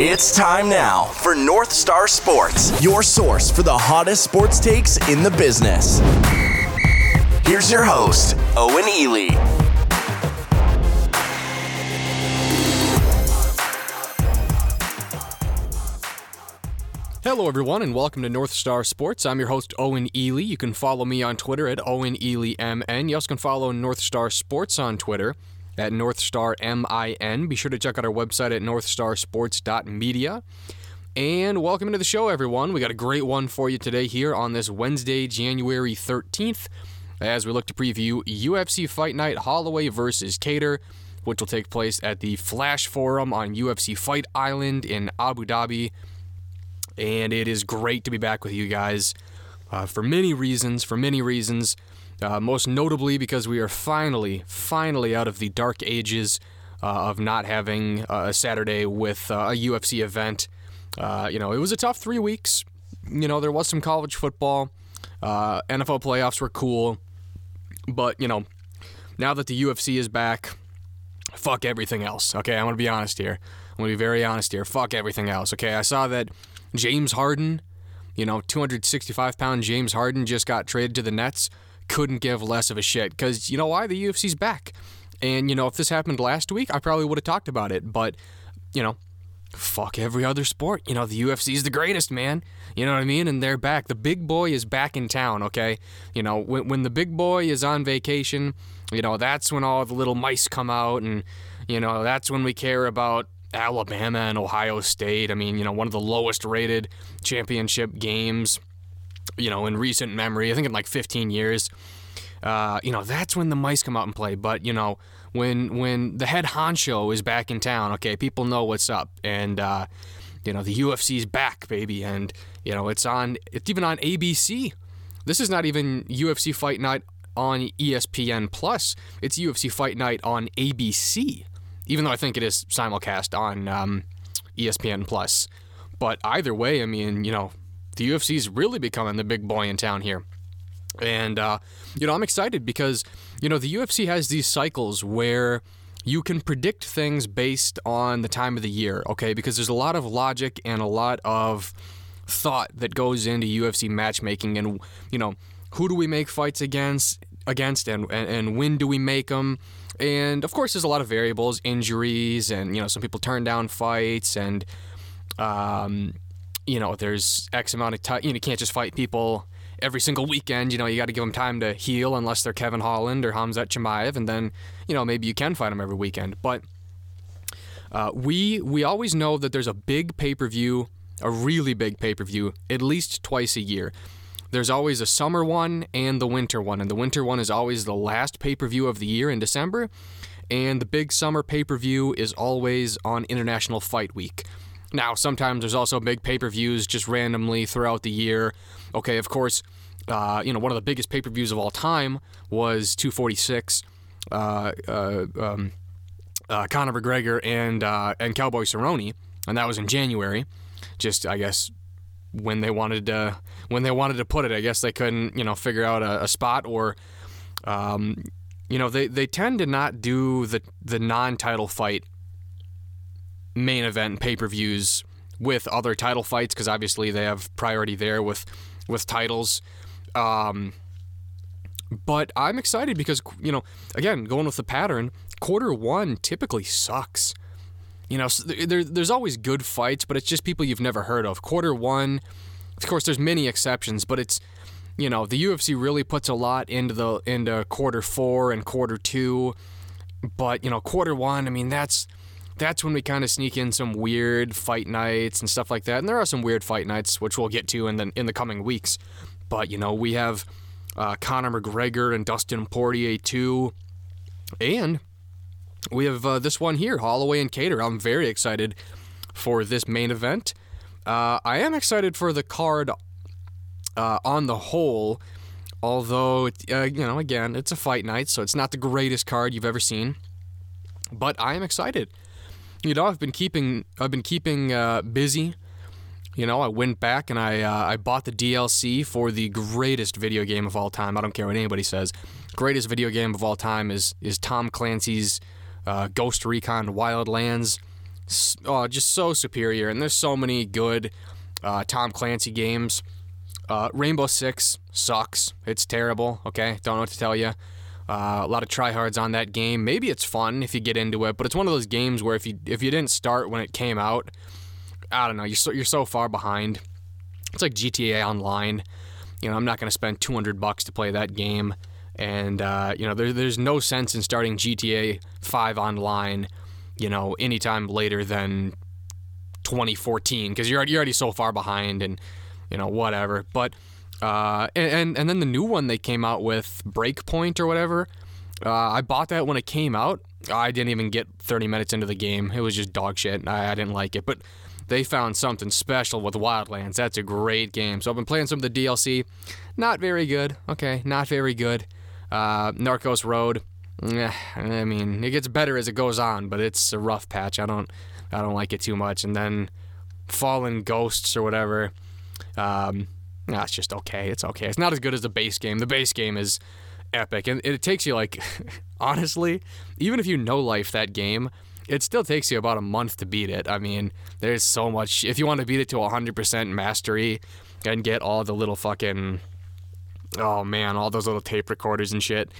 It's time now for North Star Sports, your source for the hottest sports takes in the business. Here's your host, Owen Ely. Hello, everyone, and welcome to North Star Sports. I'm your host, Owen Ely. You can follow me on Twitter at Owen Ely MN. You also can follow North Star Sports on Twitter at North Star MIN. Be sure to check out our website at northstarsports.media. And welcome into the show, everyone. We got a great one for you today here on this Wednesday, January 13th, as we look to preview UFC Fight Night Holloway versus Kattar, which will take place at the Flash Forum on UFC Fight Island in Abu Dhabi and it is great to be back with you guys uh, for many reasons. For many reasons, uh, most notably because we are finally, finally out of the dark ages uh, of not having a Saturday with uh, a UFC event. Uh, you know, it was a tough three weeks. You know, there was some college football. Uh, NFL playoffs were cool, but you know, now that the UFC is back, fuck everything else. Okay, I'm gonna be honest here. I'm gonna be very honest here. Fuck everything else. Okay, I saw that James Harden, you know, 265 pound James Harden just got traded to the Nets. Couldn't give less of a shit because you know why? The UFC's back. And, you know, if this happened last week, I probably would have talked about it. But, you know, fuck every other sport. You know, the UFC's the greatest, man. You know what I mean? And they're back. The big boy is back in town, okay? You know, when, when the big boy is on vacation, you know, that's when all the little mice come out. And, you know, that's when we care about Alabama and Ohio State. I mean, you know, one of the lowest rated championship games, you know, in recent memory. I think in like 15 years. Uh, you know, that's when the mice come out and play. But you know, when when the head honcho is back in town, okay, people know what's up, and uh, you know the UFC's back, baby, and you know it's on. It's even on ABC. This is not even UFC Fight Night on ESPN Plus. It's UFC Fight Night on ABC even though I think it is simulcast on um, ESPN Plus. But either way, I mean, you know, the UFC is really becoming the big boy in town here. And, uh, you know, I'm excited because, you know, the UFC has these cycles where you can predict things based on the time of the year, okay? Because there's a lot of logic and a lot of thought that goes into UFC matchmaking and, you know, who do we make fights against against and, and, and when do we make them and of course, there's a lot of variables, injuries, and you know, some people turn down fights, and um, you know, there's X amount of time. You, know, you can't just fight people every single weekend. You know, you got to give them time to heal, unless they're Kevin Holland or Khamzat Chimaev, and then you know maybe you can fight them every weekend. But uh, we we always know that there's a big pay per view, a really big pay per view, at least twice a year. There's always a summer one and the winter one, and the winter one is always the last pay per view of the year in December, and the big summer pay per view is always on International Fight Week. Now, sometimes there's also big pay per views just randomly throughout the year. Okay, of course, uh, you know, one of the biggest pay per views of all time was 246. Uh, uh, um, uh, Conor McGregor and uh, and Cowboy Cerrone, and that was in January. Just I guess when they wanted to when they wanted to put it. I guess they couldn't you know figure out a, a spot or. Um, you know they, they tend to not do the the non-title fight main event pay-per-views with other title fights because obviously they have priority there with with titles. Um, but I'm excited because you know again going with the pattern quarter one typically sucks. You know, there, there's always good fights, but it's just people you've never heard of. Quarter one, of course, there's many exceptions, but it's you know the UFC really puts a lot into the into quarter four and quarter two, but you know quarter one, I mean that's that's when we kind of sneak in some weird fight nights and stuff like that. And there are some weird fight nights, which we'll get to in the in the coming weeks. But you know we have uh, Conor McGregor and Dustin Poirier too, and we have uh, this one here, Holloway and Kattar. I'm very excited for this main event. Uh, I am excited for the card uh, on the whole, although uh, you know, again, it's a fight night, so it's not the greatest card you've ever seen. But I am excited. You know, I've been keeping I've been keeping uh, busy. You know, I went back and I uh, I bought the DLC for the greatest video game of all time. I don't care what anybody says. Greatest video game of all time is is Tom Clancy's uh, Ghost Recon Wildlands. oh, just so superior. And there's so many good uh, Tom Clancy games. Uh, Rainbow Six sucks. It's terrible. Okay, don't know what to tell you. Uh, a lot of tryhards on that game. Maybe it's fun if you get into it, but it's one of those games where if you if you didn't start when it came out, I don't know. You're so, you're so far behind. It's like GTA Online. You know, I'm not going to spend 200 bucks to play that game, and uh, you know, there, there's no sense in starting GTA 5 online. You know, anytime later than 2014 because you're, you're already so far behind and you know whatever but uh, and and then the new one they came out with breakpoint or whatever uh, i bought that when it came out. I didn't even get 30 minutes into the game. It was just dog shit I, I didn't like it. But they found something special with wildlands. That's a great game. So i've been playing some of the dlc not very good. Okay not very good. Uh, narcos road eh, i mean it gets better as it goes on but it's a rough patch. I don't I don't like it too much. And then Fallen Ghosts or whatever. Um, nah, it's just okay. It's okay. It's not as good as the base game. The base game is epic, and it takes you like, honestly, even if you know life that game, it still takes you about a month to beat it. I mean, there's so much. If you want to beat it to 100% mastery and get all the little fucking, oh man, all those little tape recorders and shit.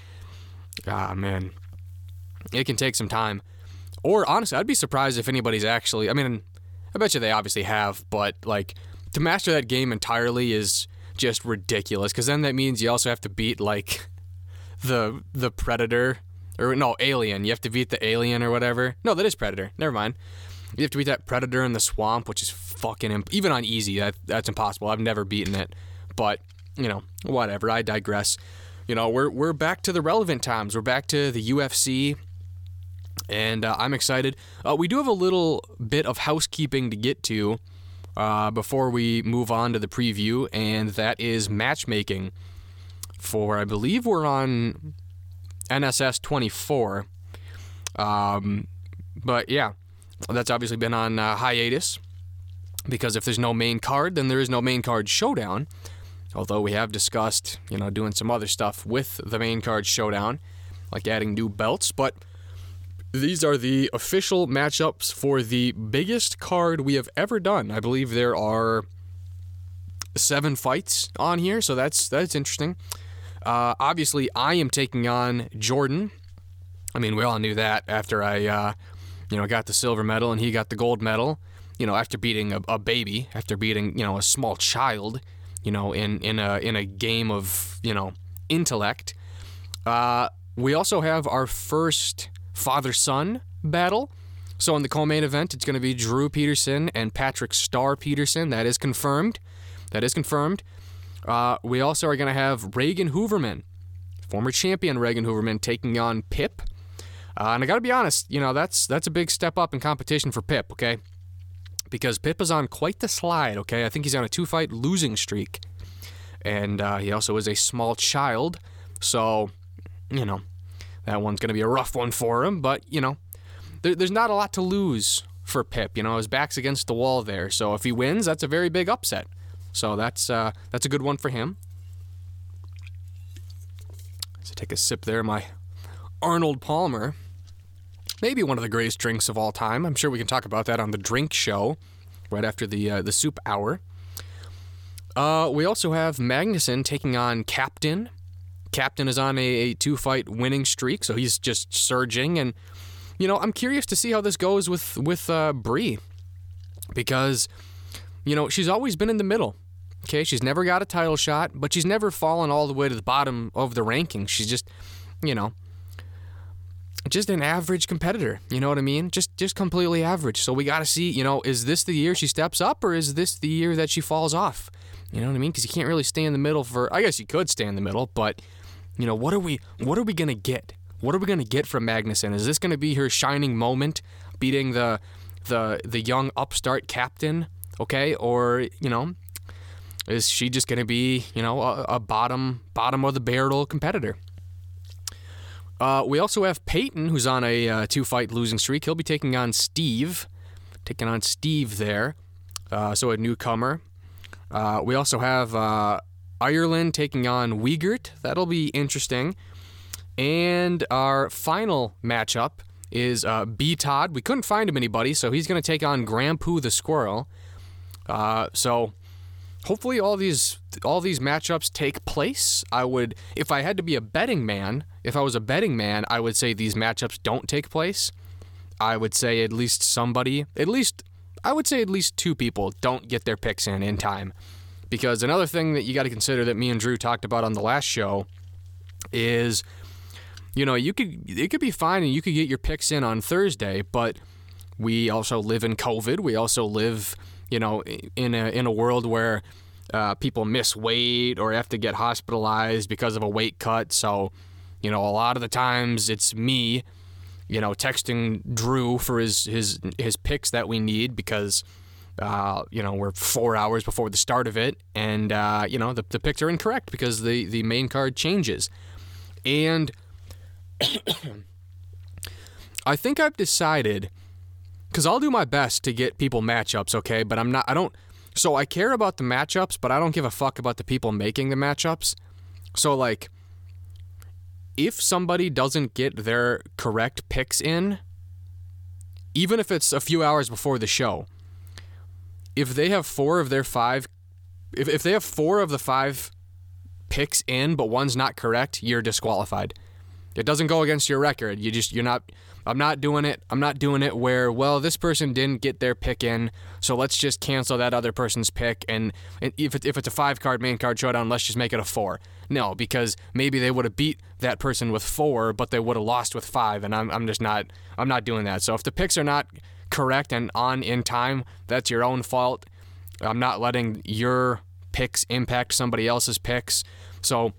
Ah man, it can take some time. Or honestly, I'd be surprised if anybody's actually. I mean, I bet you they obviously have, but like to master that game entirely is just ridiculous. Because then that means you also have to beat like the the predator or no alien. You have to beat the alien or whatever. No, that is predator. Never mind. You have to beat that predator in the swamp, which is fucking imp- even on easy. That that's impossible. I've never beaten it, but you know, whatever. I digress. You know, we're we're back to the relevant times. We're back to the UFC and uh, I'm excited. Uh, we do have a little bit of housekeeping to get to uh, before we move on to the preview, and that is matchmaking. For I believe we're on NSS 24, um, but yeah, that's obviously been on uh, hiatus because if there's no main card, then there is no main card showdown. Although we have discussed, you know, doing some other stuff with the main card showdown, like adding new belts, but these are the official matchups for the biggest card we have ever done. I believe there are seven fights on here, so that's that's interesting. Uh, obviously, I am taking on Jordan. I mean, we all knew that after I, uh, you know, got the silver medal and he got the gold medal. You know, after beating a, a baby, after beating you know a small child, you know, in in a in a game of you know intellect. Uh, we also have our first father son battle. So in the co-main event, it's going to be Drew Peterson and Patrick Star Peterson. That is confirmed. That is confirmed. Uh, we also are going to have Reagan Hooverman, former champion Reagan Hooverman, taking on Pip. Uh, and I got to be honest, you know that's that's a big step up in competition for Pip. Okay, because Pip is on quite the slide. Okay, I think he's on a two-fight losing streak, and uh, he also is a small child. So, you know, that one's going to be a rough one for him, but, you know, there, there's not a lot to lose for Pip. You know, his back's against the wall there. So if he wins, that's a very big upset. So that's uh, that's a good one for him. So take a sip there, my Arnold Palmer. Maybe one of the greatest drinks of all time. I'm sure we can talk about that on the drink show right after the uh, the soup hour. Uh, we also have Magnuson taking on Captain Captain is on a, a two fight winning streak, so he's just surging. And, you know, I'm curious to see how this goes with, with uh, Brie because, you know, she's always been in the middle. Okay, she's never got a title shot, but she's never fallen all the way to the bottom of the rankings. She's just, you know, just an average competitor. You know what I mean? Just just completely average. So we got to see, you know, is this the year she steps up or is this the year that she falls off? You know what I mean? Because you can't really stay in the middle for. I guess you could stay in the middle, but you know, what are we what are we gonna get? What are we gonna get from Magnuson? Is this gonna be her shining moment, beating the the the young upstart captain? Okay, or you know, is she just gonna be you know a, a bottom bottom of the barrel competitor? Uh, we also have Peyton, who's on a uh, two fight losing streak. He'll be taking on Steve, taking on Steve there. Uh, so a newcomer. Uh, we also have uh, Ireland taking on Wiegert. That'll be interesting. And our final matchup is uh, B Todd. We couldn't find him anybody, so he's going to take on Grandpoo the Squirrel. Uh, so hopefully all these all these matchups take place. I would, if I had to be a betting man, if I was a betting man, I would say these matchups don't take place. I would say at least somebody, at least I would say at least two people don't get their picks in in time. Because another thing that you got to consider that me and Drew talked about on the last show is you know, you could it could be fine and you could get your picks in on Thursday, but we also live in COVID. We also live, you know, in a in a world where uh, people miss weight or have to get hospitalized because of a weight cut. So, you know, a lot of the times it's me, you know, texting Drew for his his his picks that we need because. Uh, you know, we're four hours before the start of it, and uh, you know the, the picks are incorrect because the the main card changes, and I think I've decided because I'll do my best to get people matchups, okay? But I'm not, I don't, so I care about the matchups, but I don't give a fuck about the people making the matchups. So, like, if somebody doesn't get their correct picks in, even if it's a few hours before the show, if they have four of their five, if, if they have four of the five picks in, but one's not correct, you're disqualified. It doesn't go against your record. You just you're not I'm not doing it. I'm not doing it where well this person didn't get their pick in, so let's just cancel that other person's pick and, if it, if it's a 5 card main card showdown, let's just make it a 4. No, because maybe they would have beat that person with 4, but they would have lost with 5 and I'm I'm just not I'm not doing that. So if the picks are not correct and on in time, that's your own fault. I'm not letting your picks impact somebody else's picks. So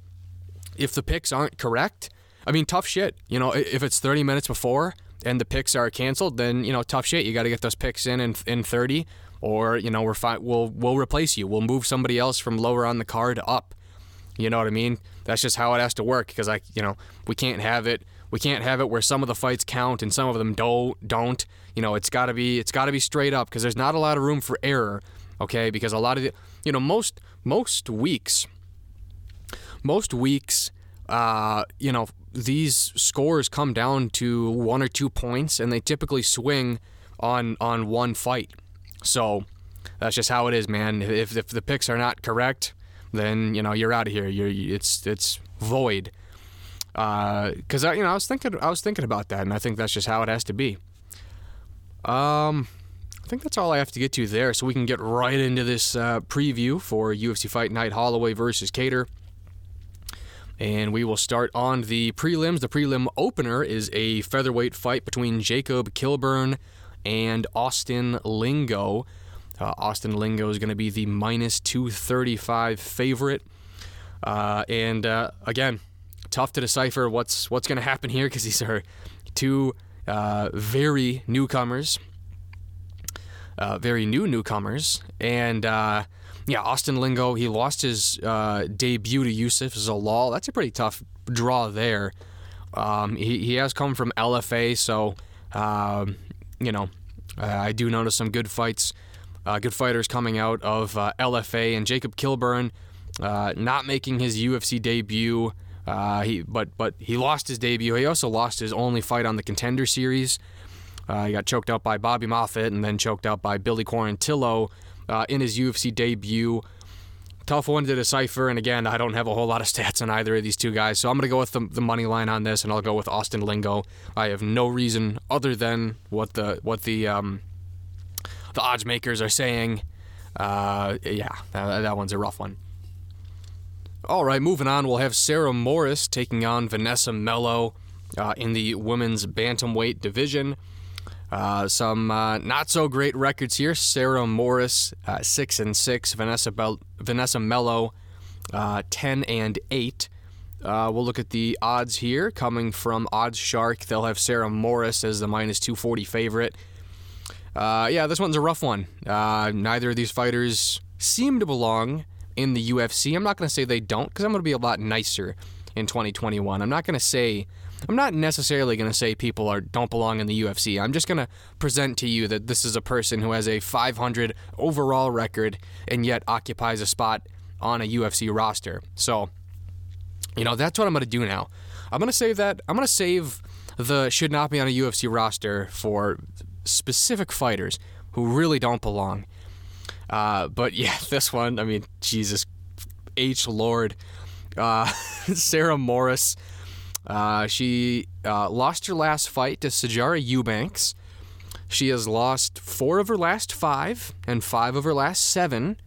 if the picks aren't correct, I mean, tough shit. You know, if it's 30 minutes before and the picks are canceled, then you know, tough shit. You got to get those picks in, in in 30, or you know, we're fine. We'll we'll replace you. We'll move somebody else from lower on the card up. You know what I mean? That's just how it has to work because I, you know, we can't have it. We can't have it where some of the fights count and some of them don't. Don't. You know, it's got to be it's got to be straight up because there's not a lot of room for error. Okay, because a lot of the, you know, most most weeks, most weeks, uh, you know, these scores come down to one or two points, and they typically swing on on one fight. So that's just how it is, man. If, if the picks are not correct, then you know you're out of here. You're it's it's void. Because uh, I you know I was thinking I was thinking about that, and I think that's just how it has to be. Um, I think that's all I have to get to there, so we can get right into this uh, preview for UFC Fight Night Holloway versus Kattar. And we will start on the prelims. The prelim opener is a featherweight fight between Jacob Kilburn and Austin Lingo. Uh, Austin Lingo is going to be the minus 235 favorite. Uh, and uh, again, tough to decipher what's what's going to happen here because these are two uh, very newcomers, uh, very new newcomers, and uh, yeah, Austin Lingo, he lost his uh, debut to Youssef Zalal. That's a pretty tough draw there. Um, he, he has come from LFA, so, um, you know, I do notice some good fights, uh, good fighters coming out of uh, LFA. And Jacob Kilburn not making his UFC debut. Uh, he but but he lost his debut. He also lost his only fight on the Contender Series. Uh, he got choked out by Bobby Moffett and then choked out by Billy Quarantillo uh, in his UFC debut. Tough one to decipher, and again, I don't have a whole lot of stats on either of these two guys, so I'm going to go with the, the money line on this, and I'll go with Austin Lingo. I have no reason other than what the what the um, the odds makers are saying. Uh, yeah, that, that one's a rough one. All right, moving on, we'll have Sarah Moras taking on Vanessa Melo uh, in the women's bantamweight division. Uh, some uh, not so great records here. Sarah Moras, uh, six and six. Vanessa Vanessa Melo, uh, ten and eight. Uh, we'll look at the odds here coming from Odds Shark. They'll have Sarah Moras as the minus 240 favorite. Yeah, this one's a rough one. neither of these fighters seem to belong in the UFC. I'm not going to say they don't because I'm going to be a lot nicer in 2021. I'm not going to say I'm not necessarily going to say people are don't belong in the UFC. I'm just going to present to you that this is a person who has a 500 overall record and yet occupies a spot on a UFC roster. So, you know, that's what I'm going to do now. I'm going to save that. I'm going to save the should not be on a UFC roster for specific fighters who really don't belong. Uh, but yeah, this one, I mean, Jesus H. Lord. Uh, Sarah Moras, Uh, she uh, lost her last fight to Sijara Eubanks. She has lost four of her last five and five of her last seven.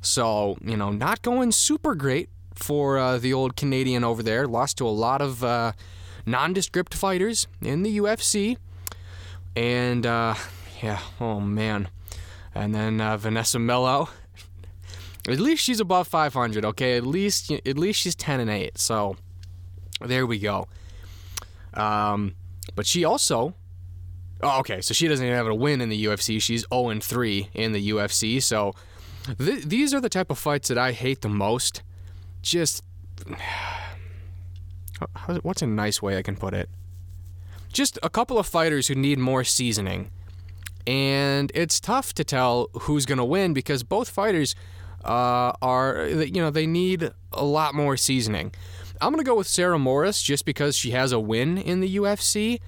So, you know, not going super great for uh, the old Canadian over there. Lost to a lot of uh, nondescript fighters in the UFC. And, yeah, oh man. And then uh, Vanessa Melo. At least she's above 500, okay? At least at least she's 10 and 8. So there we go. Um, but she also Oh, okay, so she doesn't even have a win in the UFC. She's 0 and 3 in the UFC. So th- these are the type of fights that I hate the most. Just what's a nice way I can put it? Just a couple of fighters who need more seasoning. And it's tough to tell who's going to win because both fighters uh, are, you know, they need a lot more seasoning. I'm going to go with Sarah Moras just because she has a win in the UFC.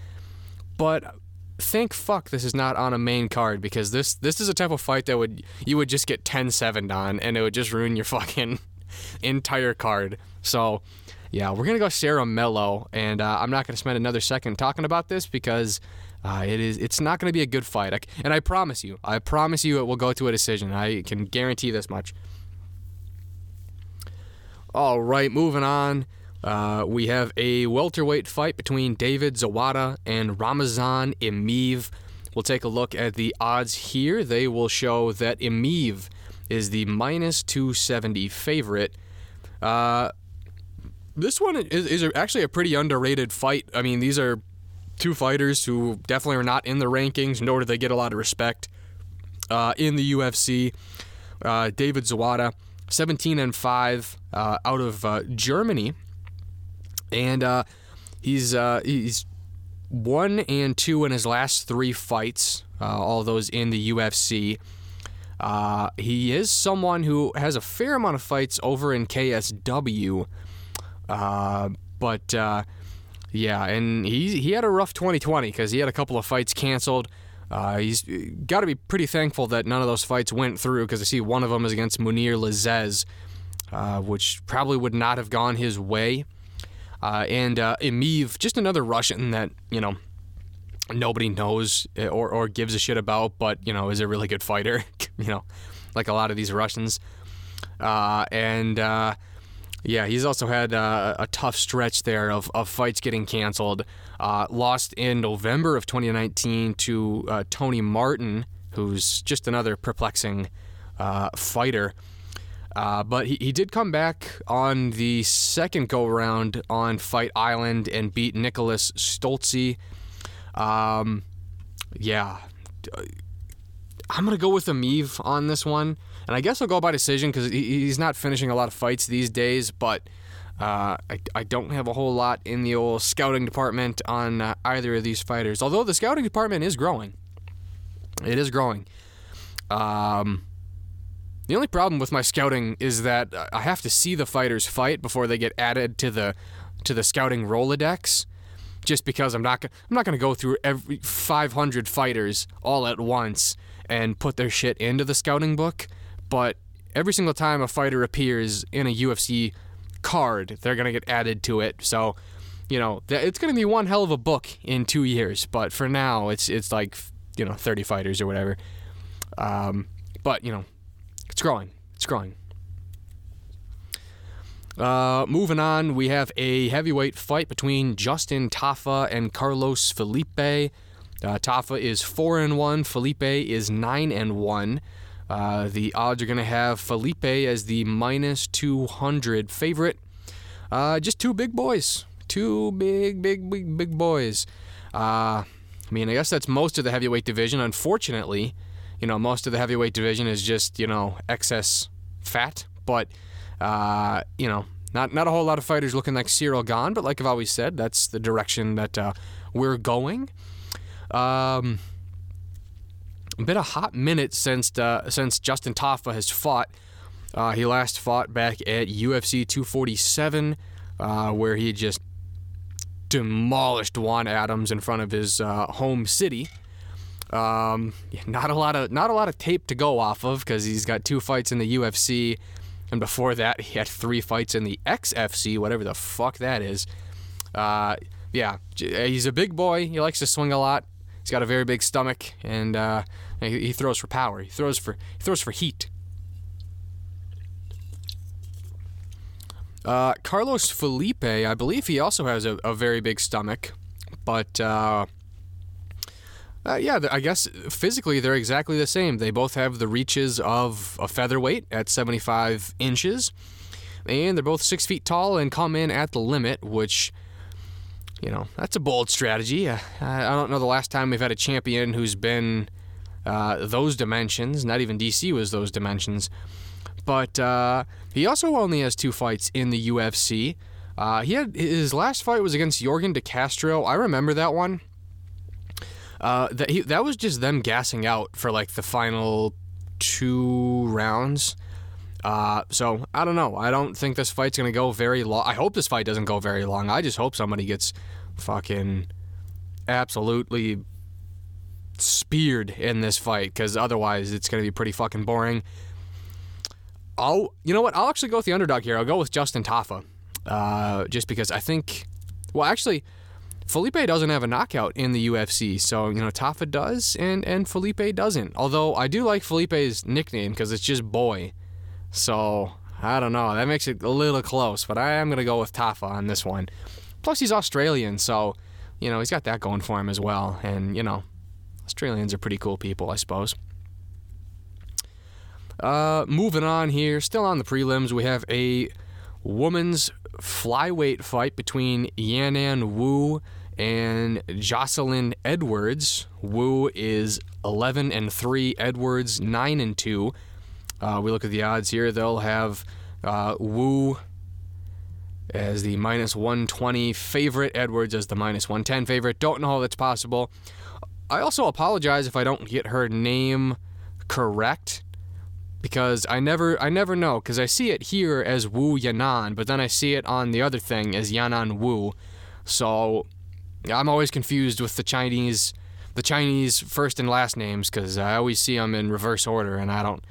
But thank fuck this is not on a main card because this this is a type of fight that would you would just get 10-7 on and it would just ruin your fucking entire card. So yeah, we're gonna go Sarah Mello and uh, I'm not gonna spend another second talking about this because uh, it is it's not gonna be a good fight. I, and I promise you, I promise you, it will go to a decision. I can guarantee this much. All right, moving on. Uh, we have a welterweight fight between David Zawada and Ramazan Emeev. We'll take a look at the odds here. They will show that Emeev is the minus 270 favorite. Uh, this one is, is actually a pretty underrated fight. I mean, these are two fighters who definitely are not in the rankings, nor do they get a lot of respect uh, in the UFC. Uh, David Zawada, 17 and 5 uh, out of uh, Germany and uh, he's uh, he's one and two in his last three fights, all those in the UFC. He is someone who has a fair amount of fights over in KSW, but yeah, and he he had a rough 2020 because he had a couple of fights canceled. he's got to be pretty thankful that none of those fights went through because I see one of them is against Mounir Lazzez, which probably would not have gone his way. Uh, and uh, Emeev, just another Russian that, you know, nobody knows eh, or, or gives a shit about, but, you know, is a really good fighter, you know, like a lot of these Russians. Uh, and, uh, yeah, he's also had uh, a tough stretch there of, of fights getting canceled. Uh, lost in November of 2019 to uh, Tony Martin, who's just another perplexing uh, fighter. Uh, but he, he did come back on the second go around on Fight Island and beat Nicholas Stolze. Um, yeah. I'm going to go with Emeev on this one. And I guess I'll go by decision because he, he's not finishing a lot of fights these days, but. Uh, I, I don't have a whole lot in the old scouting department on uh, either of these fighters, although the scouting department is growing. It is growing. Um, the only problem with my scouting is that I have to see the fighters fight before they get added to the to the scouting Rolodex. Just because I'm not I'm not going to go through every 500 fighters all at once and put their shit into the scouting book, but every single time a fighter appears in a UFC card, they're going to get added to it. So, you know, it's going to be one hell of a book in 2 years, but for now it's it's like, you know, 30 fighters or whatever. Um, but, you know, it's growing. It's growing. Uh, moving on, we have a heavyweight fight between Justin Tafa and Carlos Felipe. Uh, Tafa is four and one. Felipe is nine and one. Uh, the odds are going to have Felipe as the minus 200 favorite. Uh, just two big boys. Two big, big, big, big boys. Uh, I mean, I guess that's most of the heavyweight division. Unfortunately, you know, most of the heavyweight division is just, you know, excess fat. But, uh, you know, not, not a whole lot of fighters looking like Cyril Gane, but like I've always said, that's the direction that uh, we're going. Um, been a hot minute since uh, since Justin Tafa has fought. Uh, he last fought back at UFC 247, uh, where he just demolished Juan Adams in front of his uh, home city. Um, not a lot of not a lot of tape to go off of because he's got two fights in the UFC, and before that he had three fights in the XFC, whatever the fuck that is. Uh, yeah, he's a big boy. He likes to swing a lot. He's got a very big stomach, and uh, he, he throws for power. He throws for he throws for heat. Uh, Carlos Felipe, I believe he also has a, a very big stomach, but uh, uh, yeah, I guess physically they're exactly the same. They both have the reaches of a featherweight at 75 inches, and they're both six feet tall and come in at the limit, which, you know, that's a bold strategy. Uh, I don't know the last time we've had a champion who's been uh, those dimensions. Not even DC was those dimensions. But uh, he also only has two fights in the UFC. Uh, he had his last fight was against Yorgan De Castro. I remember that one. Uh, that he, that was just them gassing out for like the final two rounds. Uh, so I don't know. I don't think this fight's gonna go very long. I hope this fight doesn't go very long. I just hope somebody gets fucking absolutely speared in this fight because otherwise it's gonna be pretty fucking boring. I'll, you know what? I'll actually go with the underdog here. I'll go with Justin Tafa, uh, just because I think. Well, actually, Felipe doesn't have a knockout in the UFC, so you know Tafa does, and and Felipe doesn't. Although I do like Felipe's nickname because it's just boy, so I don't know. That makes it a little close, but I am gonna go with Tafa on this one. Plus, he's Australian, so you know he's got that going for him as well. And you know, Australians are pretty cool people, I suppose. Uh, moving on here, still on the prelims, we have a women's flyweight fight between Yanan Wu and Jocelyn Edwards. Wu is 11 and 3, Edwards 9 and 2. Uh, we look at the odds here, they'll have uh, Wu as the minus 120 favorite, Edwards as the minus 110 favorite. Don't know how that's possible. I also apologize if I don't get her name correct because I never I never know because I see it here as Wu Yanan, but then I see it on the other thing as Yanan Wu. So I'm always confused with the Chinese, the Chinese first and last names because I always see them in reverse order, and I don't,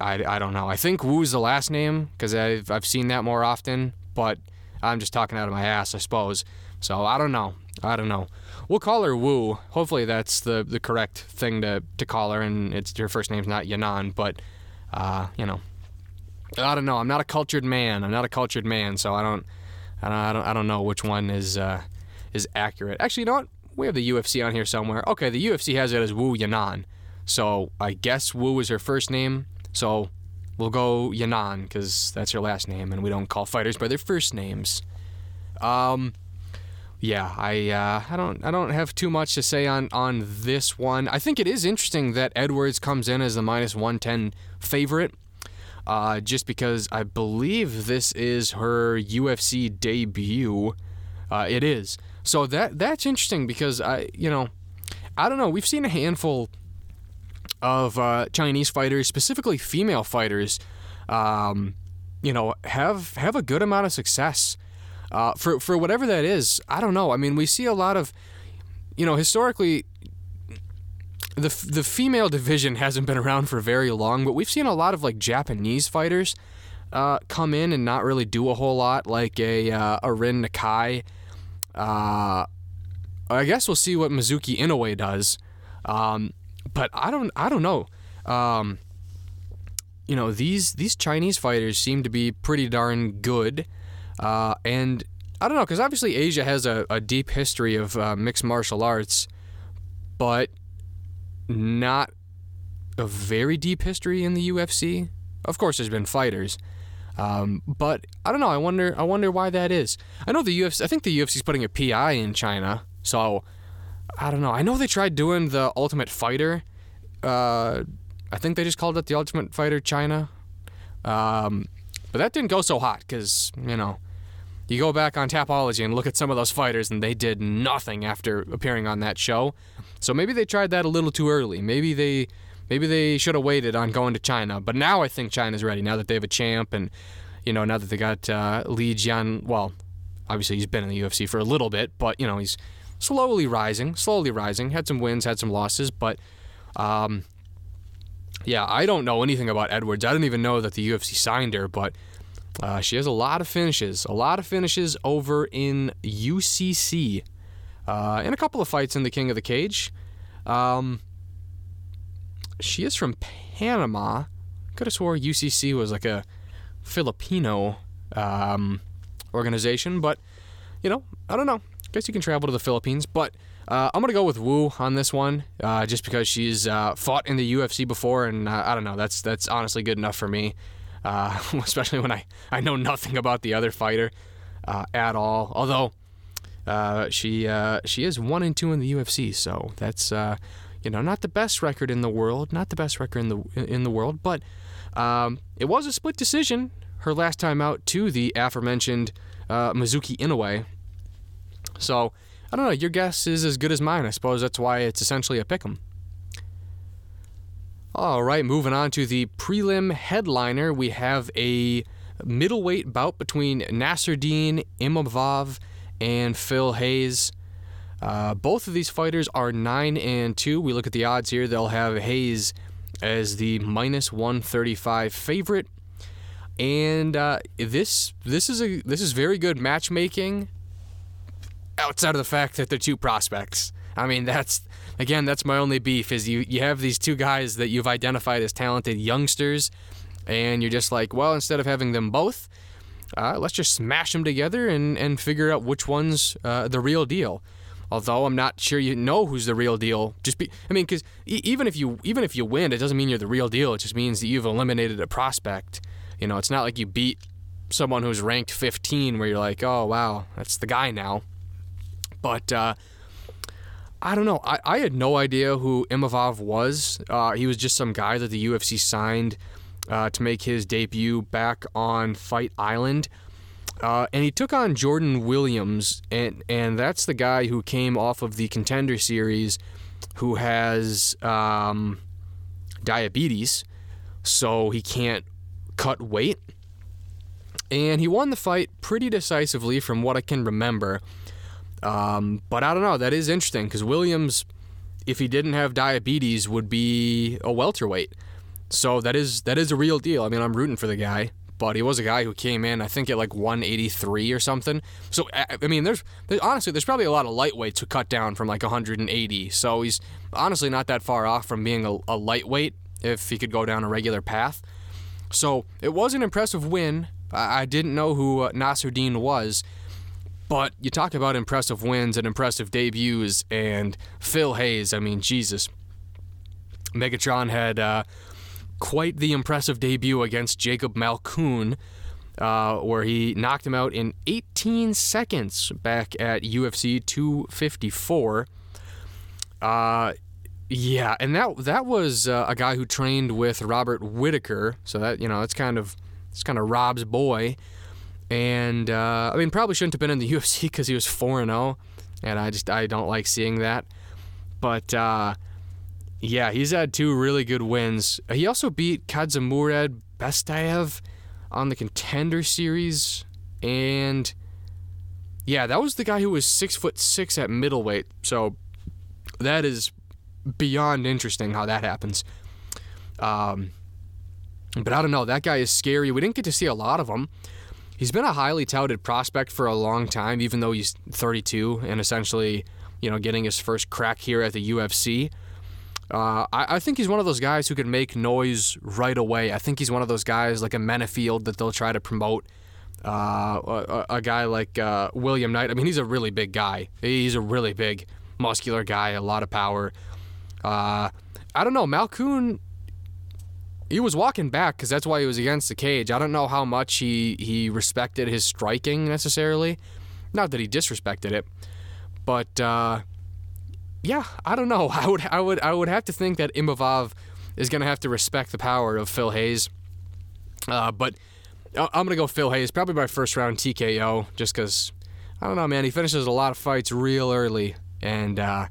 I, I don't know. I think Wu's the last name because I've I've seen that more often, but I'm just talking out of my ass, I suppose. So I don't know. I don't know. We'll call her Wu. Hopefully that's the the correct thing to to call her, and it's her first name's not Yanan, but uh, you know, I don't know. I'm not a cultured man. I'm not a cultured man, so I don't, I don't, I don't, I don't know which one is uh, is accurate. Actually, you know what? We have the UFC on here somewhere. Okay, the UFC has it as Wu Yanan. So I guess Wu is her first name. So we'll go Yanan because that's her last name, and we don't call fighters by their first names. Um, yeah, I uh, I don't I don't have too much to say on on this one. I think it is interesting that Edwards comes in as the minus one ten favorite. Uh, just because I believe this is her UFC debut. Uh, it is. So that that's interesting because I, you know, I don't know. We've seen a handful of uh, Chinese fighters, specifically female fighters, um, you know, have have a good amount of success. Uh, for for whatever that is, I don't know. I mean, we see a lot of, you know, historically, the the female division hasn't been around for very long, but we've seen a lot of like Japanese fighters uh, come in and not really do a whole lot, like a uh, a Rin Nakai uh, I guess we'll see what Mizuki Inoue does. Um, but I don't I don't know. Um, you know these these Chinese fighters seem to be pretty darn good, uh, and I don't know because obviously Asia has a, a deep history of uh, mixed martial arts, but not a very deep history in the UFC. Of course, there's been fighters, um, but I don't know. I wonder. I wonder why that is. I know the UFC. I think the UFC is putting a PI in China. So I don't know. I know they tried doing the Ultimate Fighter. Uh, I think they just called it the Ultimate Fighter China. Um, but that didn't go so hot because you know you go back on Tapology and look at some of those fighters, and they did nothing after appearing on that show. So maybe they tried that a little too early. Maybe they Maybe they should have waited on going to China, but now I think China's ready. Now that they have a champ, and you know, now that they got uh, Li Jian, well, obviously he's been in the UFC for a little bit, but you know he's slowly rising, slowly rising. Had some wins, had some losses, but um, yeah, I don't know anything about Edwards. I didn't even know that the UFC signed her, but uh, she has a lot of finishes, a lot of finishes over in UCC, uh, and a couple of fights in the King of the Cage. Um, she is from Panama. Could have swore UCC was like a Filipino um, organization, but you know, I don't know. Guess you can travel to the Philippines, but uh, I'm gonna go with Wu on this one, uh, just because she's uh, fought in the UFC before, and uh, I don't know. That's that's honestly good enough for me, uh, especially when I I know nothing about the other fighter uh, at all. Although she she is one and two in the UFC, so that's you know not the best record in the world, not the best record in the in the world, but um, it was a split decision her last time out to the aforementioned Mizuki Inoue. So I don't know. Your guess is as good as mine. I suppose that's why it's essentially a pick 'em. All right, moving on to the prelim headliner, we have a middleweight bout between Nassourdine Imavov and Phil Hawes. Uh, both of these fighters are nine and two. We look at the odds here; they'll have Hawes as the minus 135 favorite, and uh, this this is a this is very good matchmaking outside of the fact that they're two prospects. I mean, that's again, that's my only beef is you you have these two guys that you've identified as talented youngsters, and you're just like, well, instead of having them both, uh, let's just smash them together and and figure out which one's uh, the real deal. Although I'm not sure you know who's the real deal. Just be, I mean, because e- even if you even if you win, it doesn't mean you're the real deal. It just means that you've eliminated a prospect. You know, it's not like you beat someone who's ranked 15 where you're like, oh wow, that's the guy now. But uh, I don't know. I, I had no idea who Imavov was. Uh, he was just some guy that the UFC signed uh, to make his debut back on Fight Island. Uh, and he took on Jordan Williams, and, and that's the guy who came off of the contender series who has um, diabetes, so he can't cut weight. And he won the fight pretty decisively from what I can remember. Um, but I don't know. That is interesting because Williams, if he didn't have diabetes, would be a welterweight. So that is that is a real deal. I mean, I'm rooting for the guy, but he was a guy who came in, I think, at like 183 or something. So I mean, there's, there's honestly there's probably a lot of lightweights who cut down from like 180. So he's honestly not that far off from being a, a lightweight if he could go down a regular path. So it was an impressive win. I, I didn't know who uh, Nassourdine was. But you talk about impressive wins and impressive debuts, and Phil Hawes, I mean, Jesus. Megatron had uh, quite the impressive debut against Jacob Malkoun, uh, where he knocked him out in 18 seconds back at UFC 254. Uh, yeah, and that that was uh, a guy who trained with Robert Whitaker, so that you know it's kind of it's kind of Rob's boy. And uh, I mean, probably shouldn't have been in the UFC because he was four and zero, oh, and I just I don't like seeing that. But uh, yeah, he's had two really good wins. He also beat Kadzimurad Bestayev on the Contender Series, and yeah, that was the guy who was six foot six at middleweight. So that is beyond interesting how that happens. Um, but I don't know. That guy is scary. We didn't get to see a lot of him he's been a highly touted prospect for a long time, even though he's 32 and essentially, you know, getting his first crack here at the UFC. Uh, I, I, think he's one of those guys who can make noise right away. I think he's one of those guys like a Menifield that they'll try to promote. Uh, a, a, guy like uh, William Knight. I mean, he's a really big guy. He's a really big, muscular guy, a lot of power. Uh, I don't know. Malkoun he was walking back because that's why he was against the cage. I don't know how much he he respected his striking necessarily. Not that he disrespected it, but uh, yeah, I don't know. I would I would I would have to think that Imavov is gonna have to respect the power of Phil Hawes. Uh, but I'm gonna go Phil Hawes, probably my first round TKO, just because I don't know, man. He finishes a lot of fights real early, and uh,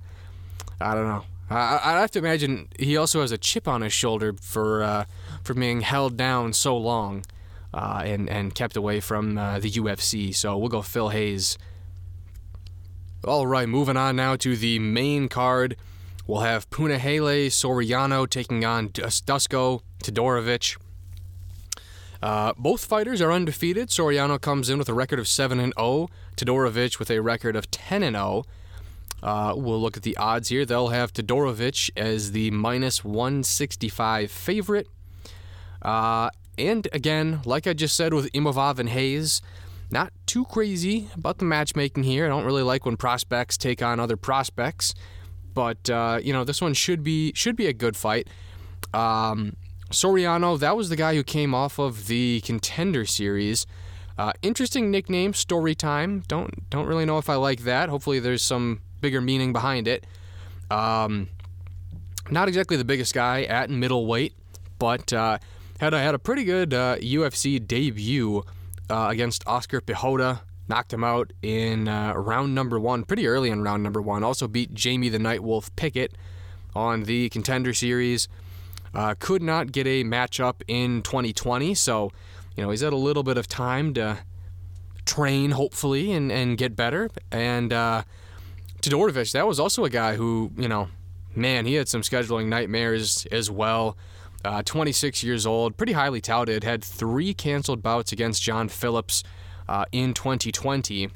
I don't know. I, have to imagine he also has a chip on his shoulder for uh, for being held down so long. uh, and and kept away from uh, the UFC. So we'll go Phil Hawes. All right, moving on now to the main card. We'll have Punahele Soriano taking on Dusko Todorovic. Uh, both fighters are undefeated. Soriano comes in with a record of 7 and 0. Todorovic with a record of 10 and 0. Uh, we'll look at the odds here. They'll have Todorovic as the minus 165 favorite. Uh, and again, like I just said with Imavov and Hawes, not too crazy about the matchmaking here. I don't really like when prospects take on other prospects, but uh, you know this one should be should be a good fight. Um, Soriano, that was the guy who came off of the contender series. Uh, interesting nickname, Story Time. Don't don't really know if I like that. Hopefully, there's some bigger meaning behind it. Um, not exactly the biggest guy at middleweight, but uh, had a, had a pretty good uh, UFC debut uh, against Oscar Piechota. Knocked him out in uh, round number one, pretty early in round number one. Also beat Jamie the Nightwolf Pickett on the contender series. Uh, could not get a matchup in 2020, so you know he's had a little bit of time to train, hopefully, and, and get better. And uh, Todorovic, that was also a guy who, you know, man, he had some scheduling nightmares as well. Uh, 26 years old, pretty highly touted, had three canceled bouts against John Phillips uh, in 2020.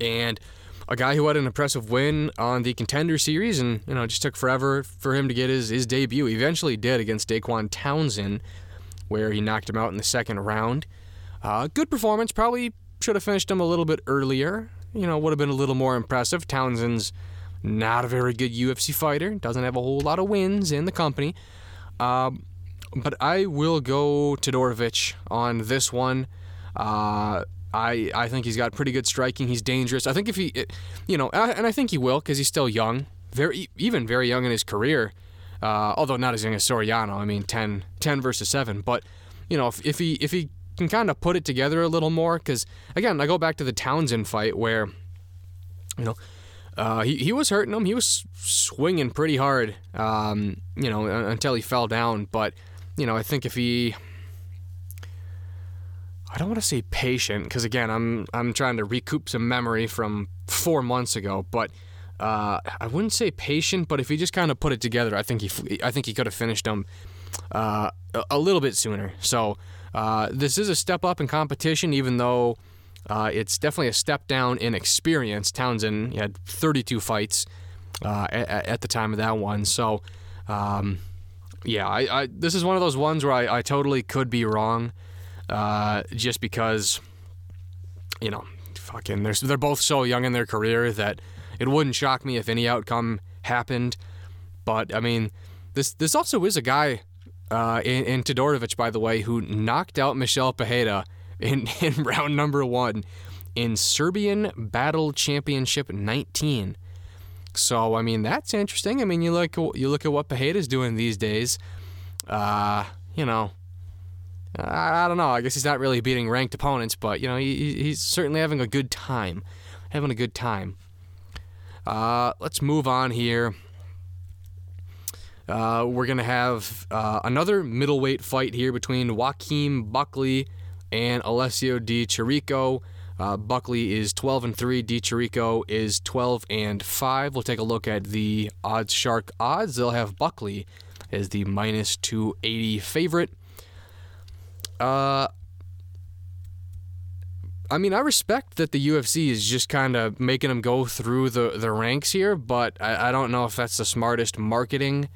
And a guy who had an impressive win on the contender series and, you know, just took forever for him to get his, his debut. He eventually did against Dequan Townsend, where he knocked him out in the second round. Uh, good performance, probably should have finished him a little bit earlier. You know, would have been a little more impressive. Townsend's not a very good UFC fighter, doesn't have a whole lot of wins in the company. Um, but I will go Todorovic on this one. Uh, I I think he's got pretty good striking. He's dangerous. I think if he, you know, and I think he will because he's still young, very even very young in his career. Uh, although not as young as Soriano. I mean, 10, 10 versus seven. But you know, if, if he if he can kind of put it together a little more, because again, I go back to the Townsend fight where, you know, uh, he, he was hurting him. He was swinging pretty hard, um, you know, until he fell down. But, you know, I think if he. I don't want to say patient because again I'm I'm trying to recoup some memory from four months ago, but uh, I wouldn't say patient. But if he just kind of put it together, I think he I think he could have finished him uh, a little bit sooner. So uh, this is a step up in competition, even though uh, it's definitely a step down in experience. Townsend had 32 fights uh, at, at, the time of that one. So, um, yeah, I, I, this is one of those ones where I, I totally could be wrong uh, just because, you know, fucking, they're, they're both so young in their career that it wouldn't shock me if any outcome happened. But, I mean, this, this also is a guy uh, in, in Todorovic, by the way, who knocked out Michel Pereira in, in round number one in Serbian Battle Championship 19. So I mean that's interesting. I mean you look you look at what Pereira's doing these days. Uh, you know, I, I, don't know. I guess he's not really beating ranked opponents, but you know he, he's certainly having a good time, having a good time. Uh, let's move on here. Uh, we're gonna have uh, another middleweight fight here between Joaquin Buckley and Alessio Di Chirico. Uh, Buckley is 12 and 3. Di Chirico is 12 and 5. We'll take a look at the Odds Shark odds. They'll have Buckley as the minus 280 favorite. Uh, I mean, I respect that the UFC is just kind of making them go through the, the ranks here, but I, I don't know if that's the smartest marketing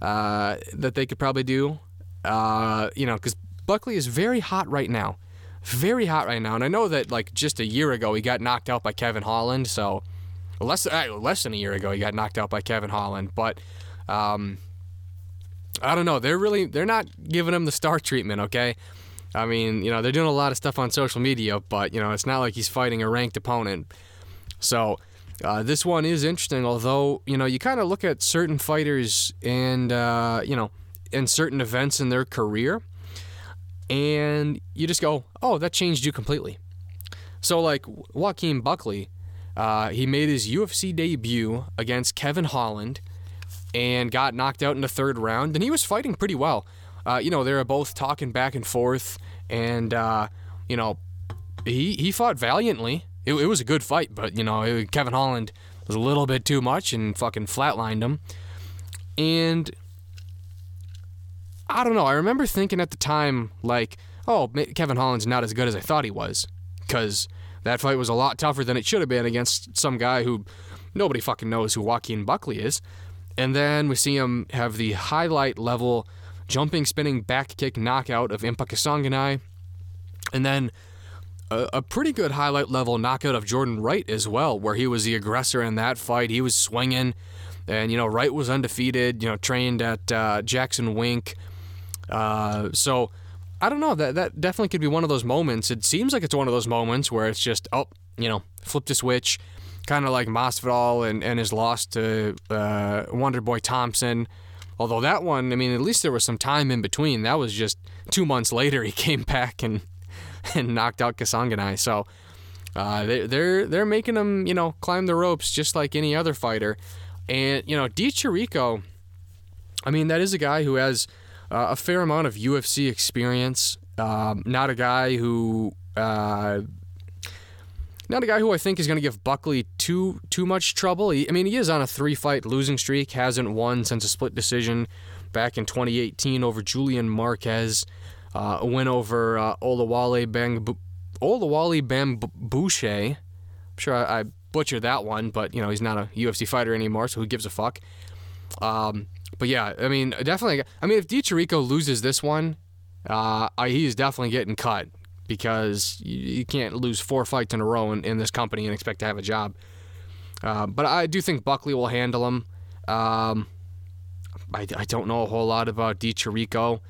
uh, that they could probably do. Uh, you know, because Buckley is very hot right now. Very hot right now. And I know that like just a year ago he got knocked out by Kevin Holland. So less uh, less than a year ago he got knocked out by Kevin Holland. But um, I don't know. They're really they're not giving him the star treatment. Okay. I mean, you know, they're doing a lot of stuff on social media, but you know, it's not like he's fighting a ranked opponent. So uh, this one is interesting, although you know you kind of look at certain fighters and uh, you know in certain events in their career, and you just go, oh, that changed you completely. So, like Joaquin Buckley, uh, he made his UFC debut against Kevin Holland and got knocked out in the third round, and he was fighting pretty well. uh, you know, they were both talking back and forth, and uh, you know, he he fought valiantly. It, it was a good fight, but you know, it, Kevin Holland was a little bit too much and fucking flatlined him. And I don't know. I remember thinking at the time, like, oh, Kevin Holland's not as good as I thought he was, because that fight was a lot tougher than it should have been against some guy who nobody fucking knows who Joaquin Buckley is. And then we see him have the highlight level jumping, spinning back kick knockout of Impa Kasanganay. And then a, a, pretty good highlight level knockout of Jordan Wright as well, where he was the aggressor in that fight. He was swinging, and, you know, Wright was undefeated, you know, trained at uh, Jackson Wink. Uh, so I don't know. That, that definitely could be one of those moments. It seems like it's one of those moments where it's just, oh, you know, flip the switch kind of like Masvidal and, and his loss to uh, Wonder Boy Thompson. Although that one, I mean, at least there was some time in between. That was just two months later. He came back and and knocked out Kasanganay. So uh, they, they're they're making him, you know, climb the ropes just like any other fighter. And you know, Di Chirico, I mean, that is a guy who has uh, a fair amount of UFC experience. Um, not a guy who uh, not a guy who I think is going to give Buckley too too much trouble. He, I mean, he is on a three fight losing streak, hasn't won since a split decision back in 2018 over Julian Marquez. Uh, win over uh, Olawale Bang Olawale Bambouche. I'm sure I, I, butchered that one, but you know he's not a UFC fighter anymore, so who gives a fuck? Um, but yeah, I mean, definitely. I mean, if Di Chirico loses this one, uh, he's definitely getting cut because you, can't lose four fights in a row in, in this company and expect to have a job. Uh, but I do think Buckley will handle him. Um, I, I don't know a whole lot about Di Chirico.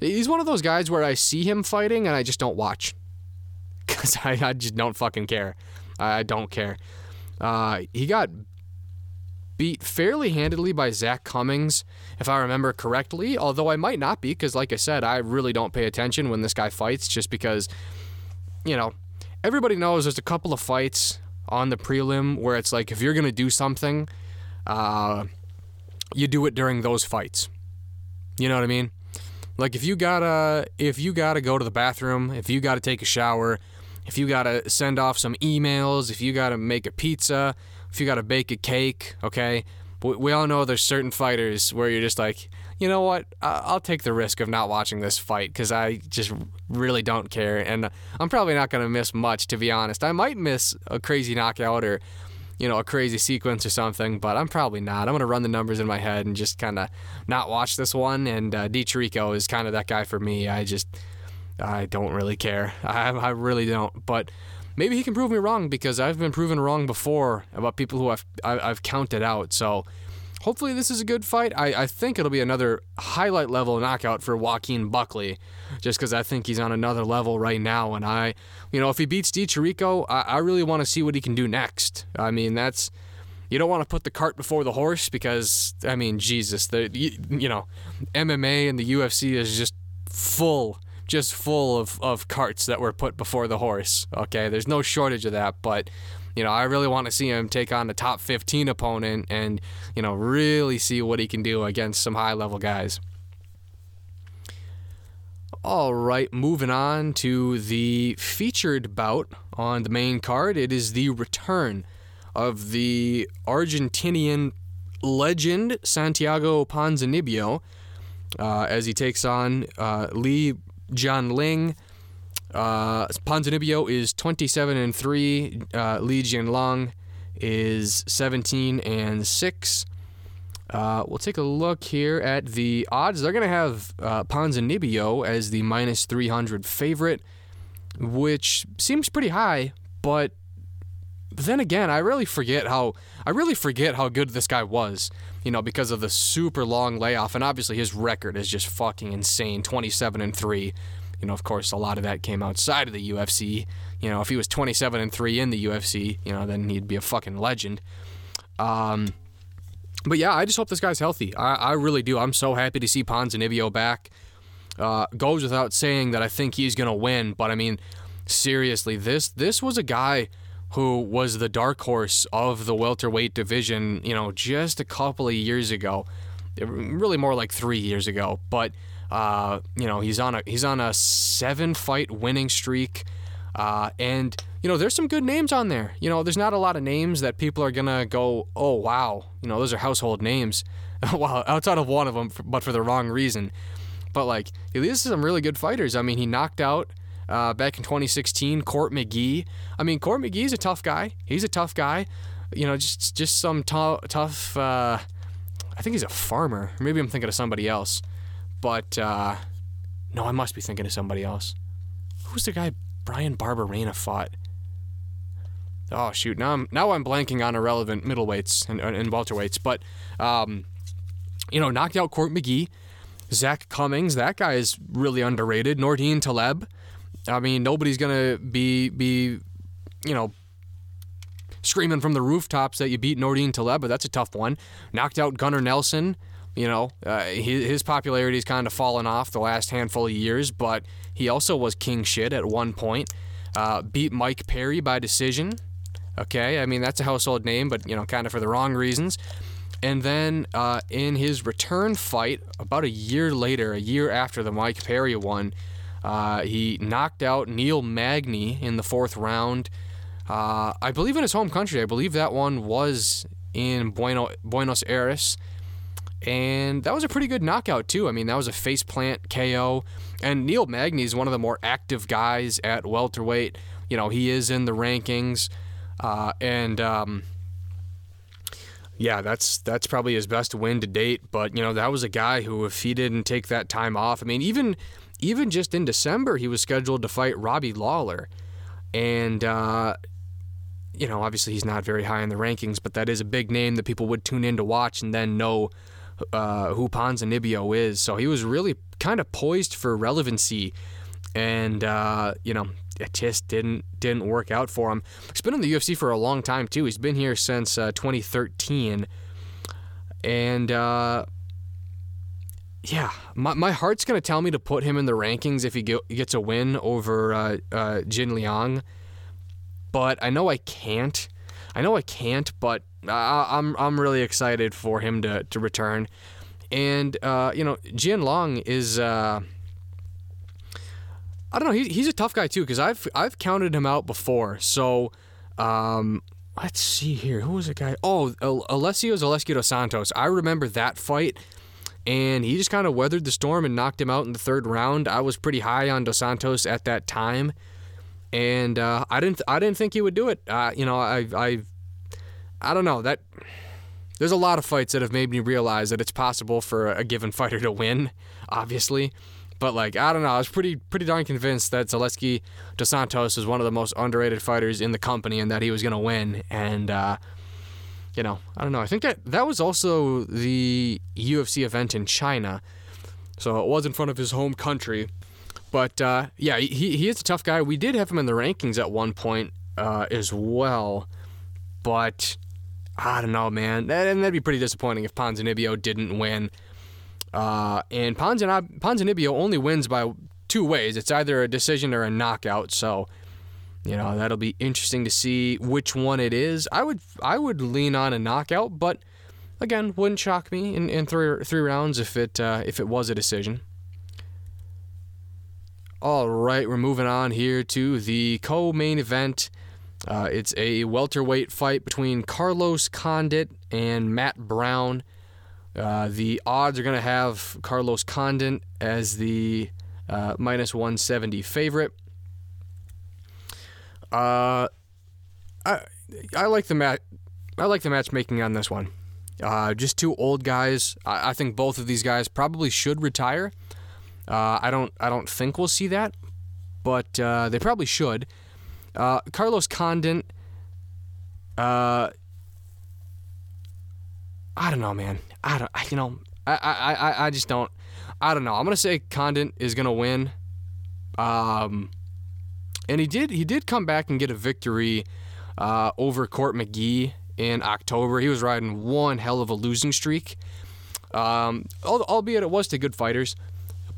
He's one of those guys where I see him fighting and I just don't watch because I, I just don't fucking care. I don't care. Uh, he got beat fairly handedly by Zak Cummings, if I remember correctly. Although I might not be, because like I said, I really don't pay attention when this guy fights, just because, you know, everybody knows there's a couple of fights on the prelim where it's like if you're gonna do something, uh, you do it during those fights. You know what I mean? Like if you gotta if you gotta go to the bathroom, if you gotta take a shower, if you gotta send off some emails, if you gotta make a pizza, if you got to bake a cake, okay? We, we all know there's certain fighters where you're just like, you know what? I'll take the risk of not watching this fight because I just really don't care. And I'm probably not to miss much, to be honest. I might miss a crazy knockout or, you know, a crazy sequence or something, but I'm probably not. I'm going to run the numbers in my head and just kind of not watch this one. And uh, Di Chirico is kind of that guy for me. I just, I don't really care. I, I really don't. But maybe he can prove me wrong because I've been proven wrong before about people who I've I've counted out. So hopefully this is a good fight. I, I think it'll be another highlight level knockout for Joaquin Buckley, just because I think he's on another level right now. And I, you know, if he beats Di Chirico, I, I really want to see what he can do next. I mean, that's you don't want to put the cart before the horse because I mean, Jesus, the you, you know, MMA and the UFC is just full just full of, of carts that were put before the horse. Okay, there's no shortage of that, but you know, I really want to see him take on the top 15 opponent and, you know, really see what he can do against some high level guys. All right, moving on to the featured bout on the main card. It is the return of the Argentinian legend Santiago Ponzinibbio uh, as he takes on uh, Li Jingliang. Uh, Ponzinibbio is 27 and 3. Uh, Li Jingliang is 17 and 6. Uh, we'll take a look here at the odds. They're going to have uh, Ponzinibbio as the minus 300 favorite, which seems pretty high, but then again, I really forget how I really forget how good this guy was. You know, because of the super long layoff, and obviously his record is just fucking insane, 27 and three. You know, of course, a lot of that came outside of the UFC. You know, if he was 27 and three in the UFC, you know, then he'd be a fucking legend. Um, but yeah, I just hope this guy's healthy. I, I really do. I'm so happy to see Ponzinibbio back. Uh, goes without saying that I think he's gonna win, but I mean, seriously, this this was a guy who was the dark horse of the welterweight division, you know, just a couple of years ago. Really more like three years ago. But Uh, you know, he's on a he's on a seven fight winning streak. Uh, and you know, there's some good names on there. You know, there's not a lot of names that people are gonna go, oh wow, you know, those are household names. well, outside of one of them, but for the wrong reason. But like, these are some really good fighters. I mean, he knocked out uh, back in 2016 Court McGee. I mean, Court McGee's a tough guy. He's a tough guy. You know, just just some t- tough. Uh, I think he's a farmer. Maybe I'm thinking of somebody else. But uh, no, I must be thinking of somebody else. Who's the guy Bryan Barberena fought? Oh shoot! Now I'm now I'm blanking on irrelevant middleweights and, and welterweights. But um, you know, knocked out Court McGee. Zak Cummings, that guy is really underrated. Nordine Taleb. I mean, nobody's gonna be be, you know, screaming from the rooftops that you beat Nordine Taleb, but that's a tough one. Knocked out Gunnar Nelson. You know, uh, his, his popularity's kind of fallen off the last handful of years, but he also was king shit at one point. Uh, beat Mike Perry by decision. Okay, I mean that's a household name, but you know, kind of for the wrong reasons. And then uh, in his return fight, about a year later, a year after the Mike Perry one, uh, he knocked out Neil Magny in the fourth round. Uh, I believe in his home country. I believe that one was in Bueno, Buenos Aires. And that was a pretty good knockout, too. I mean, that was a faceplant KO. And Neil Magny is one of the more active guys at welterweight. You know, he is in the rankings. Uh, and. Um, yeah, that's that's probably his best win to date. But you know, that was a guy who, if he didn't take that time off, I mean, even even just in December, he was scheduled to fight Robbie Lawler, and uh, you know, obviously he's not very high in the rankings, but that is a big name that people would tune in to watch and then know uh, who Ponzinibbio is. So he was really kind of poised for relevancy, and uh, you know, it just didn't didn't work out for him. He's been in the UFC for a long time too. He's been here since uh, 2013, and uh, yeah, my, my heart's gonna tell me to put him in the rankings if he get, gets a win over uh, uh, Jin Liang, but I know I can't. I know I can't, but I, I'm I'm really excited for him to to return, and uh, you know Jin Long is. Uh, I don't know. He, he's a tough guy too because I've I've counted him out before. So, um, let's see here. Who was the guy? Oh, Elizeu Zaleski dos Santos. I remember that fight, and he just kind of weathered the storm and knocked him out in the third round. I was pretty high on dos Santos at that time, and uh, I didn't I didn't think he would do it. Uh, you know, I I I don't know that. There's a lot of fights that have made me realize that it's possible for a given fighter to win. Obviously. But like I don't know, I was pretty pretty darn convinced that Zaleski dos Santos was one of the most underrated fighters in the company and that he was gonna win. And uh, you know, I don't know. I think that that was also the UFC event in China, so it was in front of his home country. But uh, yeah, he he is a tough guy. We did have him in the rankings at one point uh, as well, but I don't know, man. That, and that'd be pretty disappointing if Ponzinibbio didn't win. Uh, and Ponzin- Ponzinibbio only wins by two ways. It's either a decision or a knockout. So, you know, that'll be interesting to see which one it is. I would I would lean on a knockout, but again, wouldn't shock me in, in three three rounds if it uh, if it was a decision. All right, we're moving on here to the co-main event. Uh, it's a welterweight fight between Carlos Condit and Matt Brown. Uh, the odds are going to have Carlos Condit as the uh, minus 170 favorite. Uh, I I like the mat. I like the matchmaking on this one. Uh, just two old guys. I, I, think both of these guys probably should retire. Uh, I don't. I don't think we'll see that, but they probably should. Carlos Condit. Uh, I don't know, man. I don't. You know, I I I, I just don't. I don't know. I'm gonna say Condit is gonna win. Um, and he did. He did come back and get a victory uh, over Court McGee in October. He was riding one hell of a losing streak. Um, albeit it was to good fighters,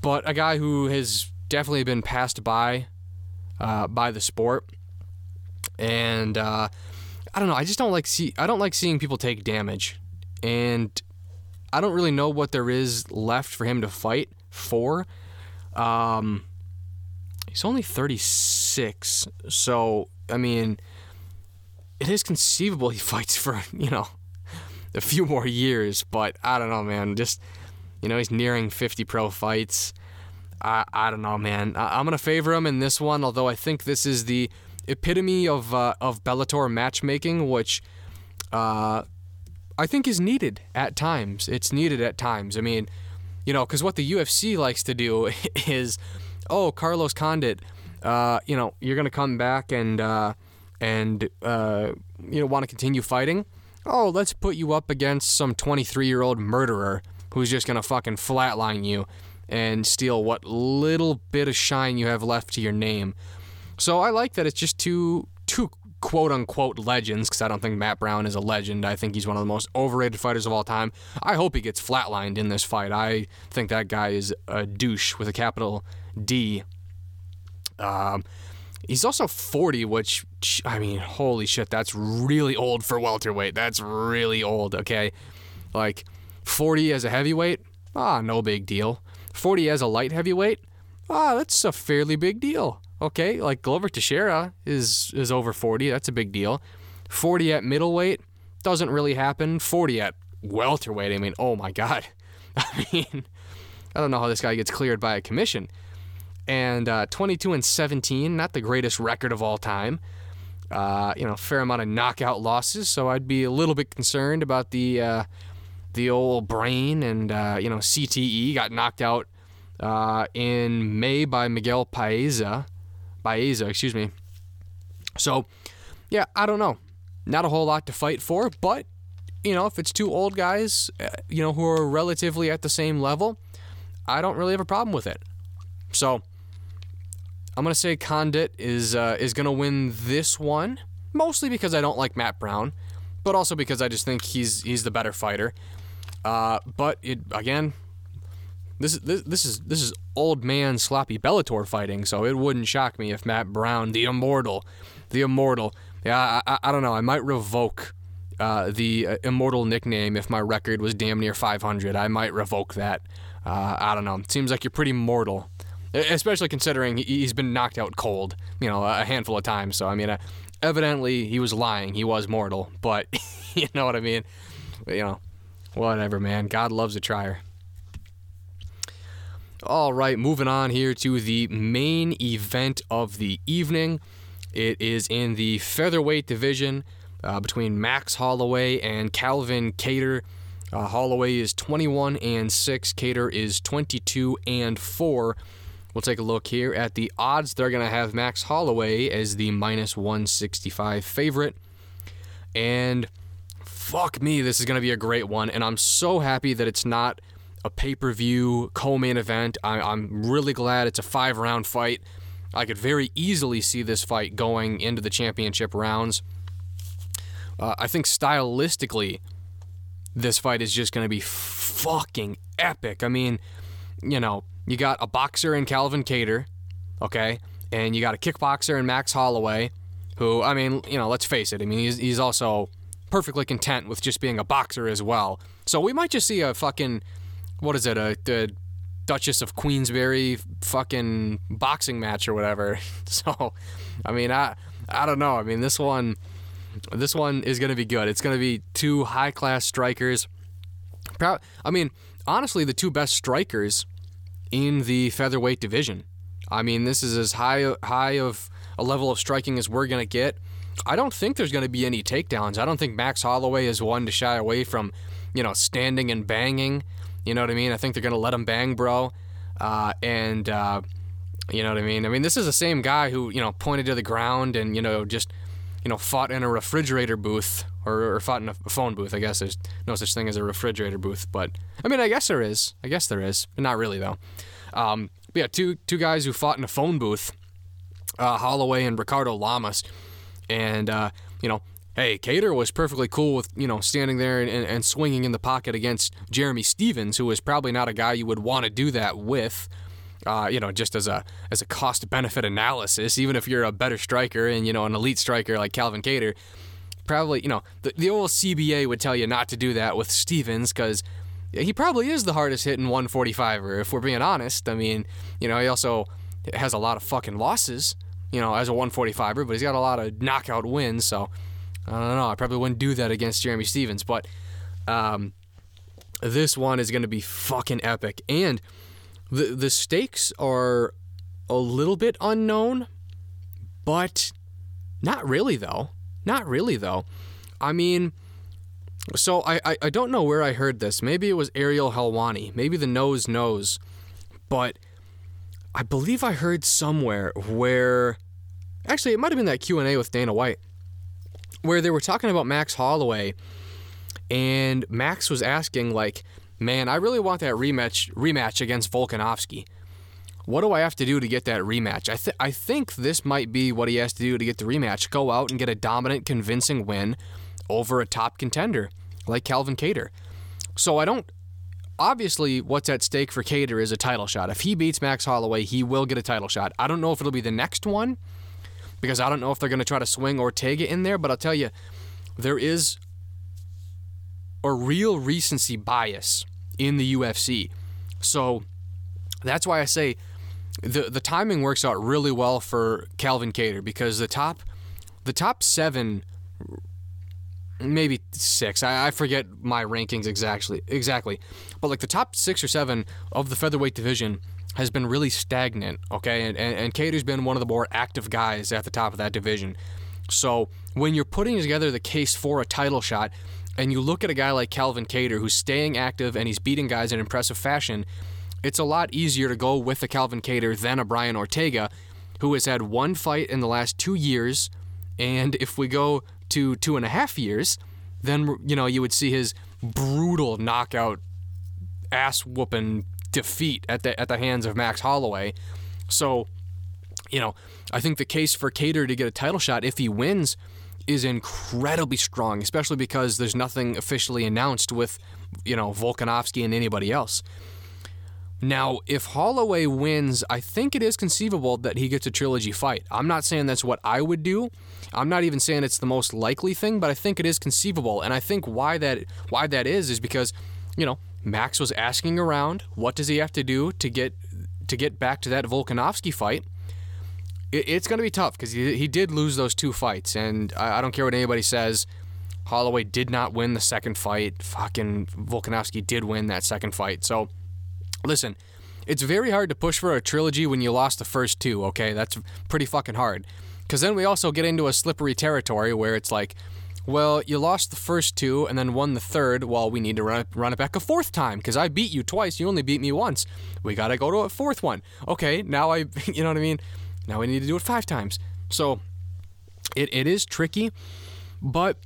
but a guy who has definitely been passed by uh, by the sport. And uh, I don't know. I just don't like see. I don't like seeing people take damage and I don't really know what there is left for him to fight for. Um, he's only 36. So, I mean, it is conceivable he fights for, you know, a few more years, but I don't know, man. Just, you know, he's nearing 50 pro fights. I, I don't know, man. I, going to favor him in this one, although I think this is the epitome of, uh, of Bellator matchmaking, which uh, I think is needed at times. It's needed at times. I mean, you know, because what the UFC likes to do is, oh, Carlos Condit, uh, you know, you're gonna come back and uh, and uh, you know want to continue fighting. Oh, let's put you up against some 23 year old murderer who's just gonna fucking flatline you and steal what little bit of shine you have left to your name. So I like that it's just two two quote unquote legends, because I don't think Matt Brown is a legend. I think he's one of the most overrated fighters of all time. I hope he gets flatlined in this fight. I think that guy is a douche with a capital D. Um, he's also 40, which, I mean, holy shit, that's really old for welterweight. That's really old, okay? Like, 40 as a heavyweight? Ah, no big deal. 40 as a light heavyweight? Ah, that's a fairly big deal. Okay, like Glover Teixeira is is over 40. That's a big deal. 40 at middleweight doesn't really happen. 40 at welterweight. I mean, oh my god. I mean, I don't know how this guy gets cleared by a commission. And uh, 22 and 17, not the greatest record of all time. Uh, you know, fair amount of knockout losses. So I'd be a little bit concerned about the uh, the old brain and uh, you know CTE got knocked out uh, in May by Miguel Paeza. Baeza, excuse me. So, yeah, I don't know. Not a whole lot to fight for, but you know, if it's two old guys, uh, you know, who are relatively at the same level, I don't really have a problem with it. So, I'm gonna say Condit is uh, is gonna win this one, mostly because I don't like Matt Brown, but also because I just think he's he's the better fighter. Uh, but it again, this is this, this is this is old man sloppy Bellator fighting, so it wouldn't shock me if Matt Brown, the immortal, the immortal. Yeah, I, I, I don't know. I might revoke uh, the uh, immortal nickname if my record was damn near 500. I might revoke that. Uh, I don't know. Seems like you're pretty mortal, especially considering he's been knocked out cold, you know, a handful of times. So I mean, uh, evidently he was lying. He was mortal, but you know what I mean. You know, whatever, man. God loves a trier. All right, moving on here to the main event of the evening. It is in the featherweight division uh, between Max Holloway and Calvin Kattar. Uh, Holloway is 21 and 6, Kattar is 22 and 4. We'll take a look here at the odds. They're going to have Max Holloway as the minus 165 favorite. And fuck me, this is going to be a great one. And I'm so happy that it's not a pay per view co main event. I, I'm really glad it's a five round fight. I could very easily see this fight going into the championship rounds. Uh, I think stylistically, this fight is just going to be fucking epic. I mean, you know, you got a boxer in Calvin Kattar, okay, and you got a kickboxer in Max Holloway, who, I mean, you know, let's face it, I mean, he's, he's also perfectly content with just being a boxer as well. So we might just see a fucking what is it, a, a Duchess of Queensberry fucking boxing match or whatever. So, I mean, I I don't know. I mean, this one this one is going to be good. It's going to be two high class strikers. I mean, honestly, the two best strikers in the featherweight division. I mean, this is as high high of a level of striking as we're going to get. I don't think there's going to be any takedowns. I don't think Max Holloway is one to shy away from, you know, standing and banging. You know what I mean? I think they're gonna let him bang, bro. Uh, and uh, you know what I mean? I mean, this is the same guy who you know pointed to the ground and you know just you know fought in a refrigerator booth or, or fought in a phone booth. I guess there's no such thing as a refrigerator booth, but I mean, I guess there is. I guess there is, but not really though. Um, but yeah, two two guys who fought in a phone booth, uh, Holloway and Ricardo Lamas, and uh, you know hey, Kattar was perfectly cool with, you know, standing there and, and, swinging in the pocket against Jeremy Stephens, who is probably not a guy you would want to do that with. Uh, you know, just as a as a cost benefit analysis, even if you're a better striker and you know an elite striker like Calvin Kattar, probably you know the, the old CBA would tell you not to do that with Stephens because he probably is the hardest hitting 145er, if we're being honest. I mean, you know, he also has a lot of fucking losses, you know, as a 145er, but he's got a lot of knockout wins, so I don't know. I probably wouldn't do that against Jeremy Stephens, but um, this one is going to be fucking epic. And the the stakes are a little bit unknown, but not really though. Not really though. I mean, so I, I, I don't know where I heard this. Maybe it was Ariel Helwani. Maybe the nose knows. But I believe I heard somewhere where actually it might have been that Q&A with Dana White where they were talking about Max Holloway and Max was asking like, "Man, I really want that rematch rematch against Volkanovski. What do I have to do to get that rematch?" I th- I think this might be what he has to do to get the rematch. Go out and get a dominant, convincing win over a top contender like Calvin Kattar. So I don't. Obviously, what's at stake for Kattar is a title shot. If he beats Max Holloway, he will get a title shot. I don't know if it'll be the next one because I don't know if they're going to try to swing Ortega in there, but I'll tell you, there is a real recency bias in the UFC. So that's why I say the the timing works out really well for Calvin Kattar because the top the top seven maybe six. I, I forget my rankings exactly exactly. But like the top six or seven of the featherweight division has been really stagnant, okay? And, and, and Kattar's been one of the more active guys at the top of that division. So when you're putting together the case for a title shot, and you look at a guy like Calvin Kattar who's staying active and he's beating guys in impressive fashion, it's a lot easier to go with the Calvin Kattar than a Brian Ortega, who has had one fight in the last two years. And if we go to two and a half years, then you know you would see his brutal knockout, ass whooping defeat at the at the hands of Max Holloway. So, you know, I think the case for Kattar to get a title shot if he wins is incredibly strong, especially because there's nothing officially announced with, you know, Volkanovski and anybody else. Now, if Holloway wins, I think it is conceivable that he gets a trilogy fight. I'm not saying that's what I would do. I'm not even saying it's the most likely thing, but I think it is conceivable. And I think why that why that is is because, you know, Max was asking around, what does he have to do to get to get back to that Volkanovski fight? It, it's going to be tough because he, he did lose those two fights, and I, I don't care what anybody says. Holloway did not win the second fight. Fucking Volkanovski did win that second fight. So, listen, it's very hard to push for a trilogy when you lost the first two, okay? That's pretty fucking hard. Because then we also get into a slippery territory where it's like, well, you lost the first two and then won the third. Well, we need to run it, run it back a fourth time because I beat you twice. You only beat me once. We got to go to a fourth one. Okay, now I, you know what I mean? Now we need to do it five times. So it, it is tricky, but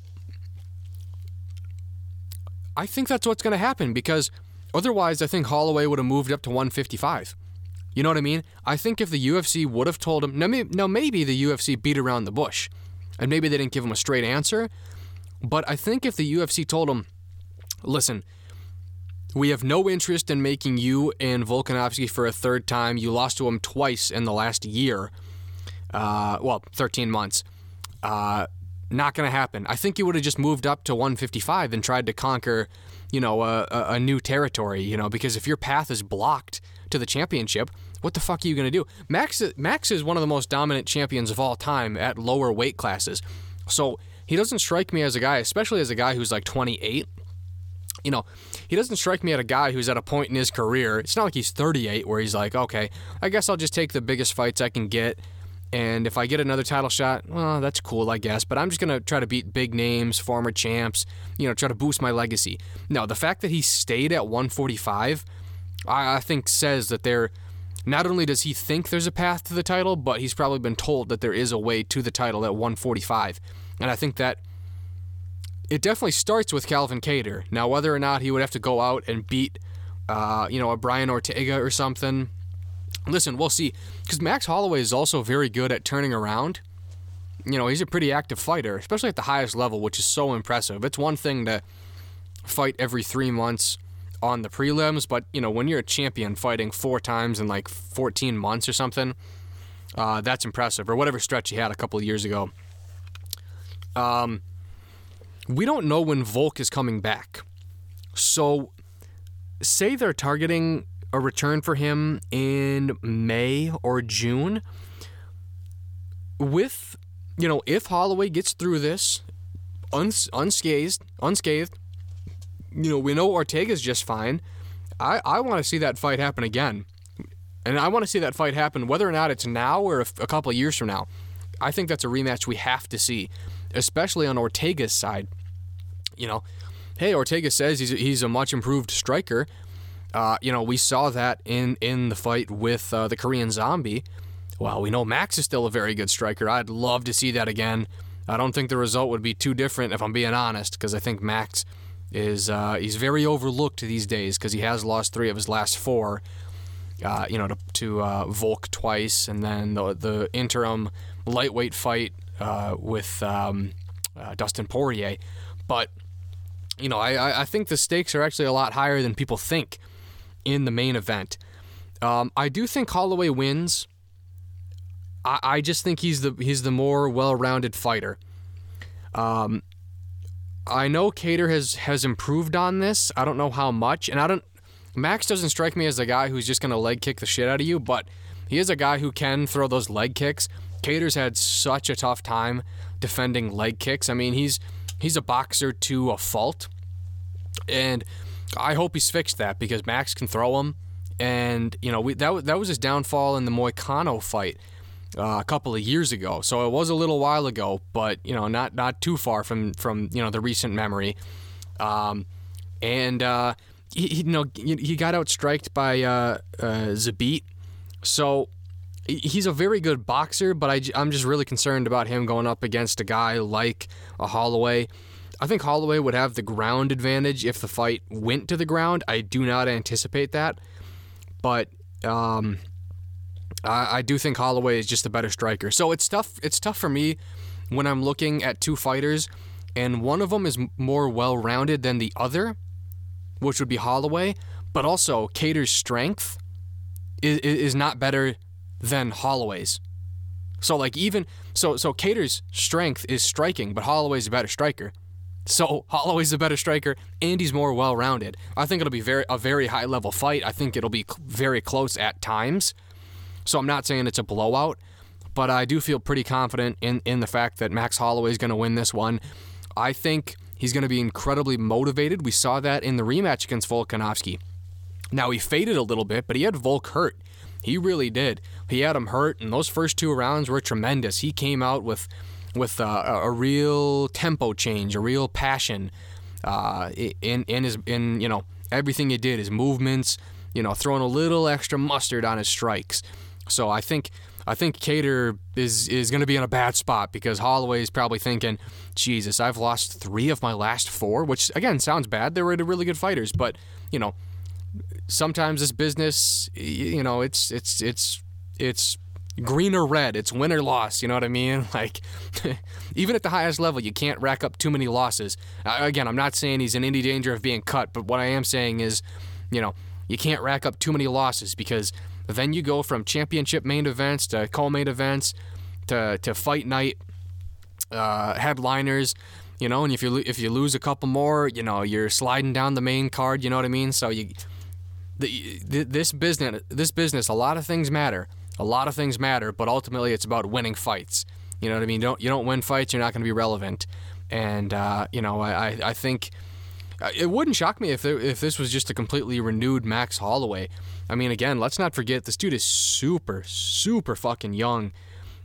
I think that's what's going to happen because otherwise, I think Holloway would have moved up to 155. You know what I mean? I think if the UFC would have told him, now maybe, now maybe the UFC beat around the bush and maybe they didn't give him a straight answer, but I think if the UFC told him, listen, we have no interest in making you and Volkanovski for a third time. You lost to him twice in the last year. Uh, well, 13 months. Uh, not going to happen. I think he would have just moved up to 155 and tried to conquer, you know, a, a new territory, you know, because if your path is blocked to the championship, what the fuck are you going to do? Max, Max is one of the most dominant champions of all time at lower weight classes. So he doesn't strike me as a guy, especially as a guy who's like 28. You know, he doesn't strike me as a guy who's at a point in his career. It's not like he's 38 where he's like, okay, I guess I'll just take the biggest fights I can get. And if I get another title shot, well, that's cool, I guess. But I'm just going to try to beat big names, former champs, you know, try to boost my legacy. No, the fact that he stayed at 145, I, I think says that there, not only does he think there's a path to the title, but he's probably been told that there is a way to the title at 145. And I think that it definitely starts with Calvin Kattar. Now, whether or not he would have to go out and beat, uh, you know, a Brian Ortega or something, listen, we'll see. Because Max Holloway is also very good at turning around. You know, he's a pretty active fighter, especially at the highest level, which is so impressive. It's one thing to fight every three months on the prelims, but, you know, when you're a champion fighting four times in like 14 months or something, uh, that's impressive. Or whatever stretch he had a couple of years ago. Um, we don't know when Volk is coming back. So say they're targeting a return for him in May or June. With, you know, if Holloway gets through this uns- unscathed, unscathed, you know, we know Ortega's just fine. I, I want to see that fight happen again. And I want to see that fight happen whether or not it's now or a couple of years from now. I think that's a rematch we have to see, especially on Ortega's side. You know, hey, Ortega says he's, he's a much improved striker. Uh, you know, we saw that in, in the fight with uh, the Korean Zombie. Well, we know Max is still a very good striker. I'd love to see that again. I don't think the result would be too different if I'm being honest, because I think Max is uh, he's very overlooked these days because he has lost three of his last four. Uh, you know, to, to uh, Volk twice, and then the the interim lightweight fight uh, with um, uh, Dustin Poirier. But you know, I I think the stakes are actually a lot higher than people think in the main event. Um, I do think Holloway wins. I, I just think he's the he's the more well-rounded fighter. Um, I know Kattar has has improved on this. I don't know how much, and I don't Max doesn't strike me as a guy who's just going to leg kick the shit out of you, but he is a guy who can throw those leg kicks. Kattar's had such a tough time defending leg kicks. I mean, he's he's a boxer to a fault, and I hope he's fixed that because Max can throw him. And you know, we, that that was his downfall in the Moicano fight uh, a couple of years ago. So it was a little while ago, but you know, not not too far from from you know the recent memory. Um, and uh, he, he, you know he got outstriked by uh, uh, Zabit, so he's a very good boxer. But I, I'm just really concerned about him going up against a guy like a Holloway. I think Holloway would have the ground advantage if the fight went to the ground. I do not anticipate that, but um, I, I do think Holloway is just a better striker. So it's tough. It's tough for me when I'm looking at two fighters, and one of them is more well-rounded than the other which would be Holloway, but also Kattar's strength is, is not better than Holloway's. So like even so so Kattar's strength is striking, but Holloway's a better striker. So Holloway's a better striker and he's more well-rounded. I think it'll be very a very high level fight. I think it'll be very close at times. So I'm not saying it's a blowout, but I do feel pretty confident in in the fact that Max Holloway's going to win this one. I think He's going to be incredibly motivated. We saw that in the rematch against Volkanovski. Now, he faded a little bit, but he had Volk hurt. He really did. He had him hurt, and those first two rounds were tremendous. He came out with with uh, a real tempo change, a real passion uh, in in his in you know everything he did, his movements, you know, throwing a little extra mustard on his strikes. So I think I think Kattar is is going to be in a bad spot because Holloway is probably thinking, Jesus, I've lost three of my last four, which again sounds bad. They were really good fighters, but you know, sometimes this business, you know, it's it's it's it's green or red. It's win or loss. You know what I mean? Like, even at the highest level, you can't rack up too many losses. Uh, again, I'm not saying he's in any danger of being cut, but what I am saying is, you know, you can't rack up too many losses because then you go from championship main events to co-main events to, to fight night uh, headliners. You know, and if you if you lose a couple more, you know, you're sliding down the main card. You know what I mean? So you, this business, this business, a lot of things matter. A lot of things matter, but ultimately it's about winning fights. You know what I mean? You don't you don't win fights, you're not going to be relevant. And uh, you know, I I think uh, it wouldn't shock me if if this was just a completely renewed Max Holloway. I mean, again, let's not forget this dude is super, super fucking young.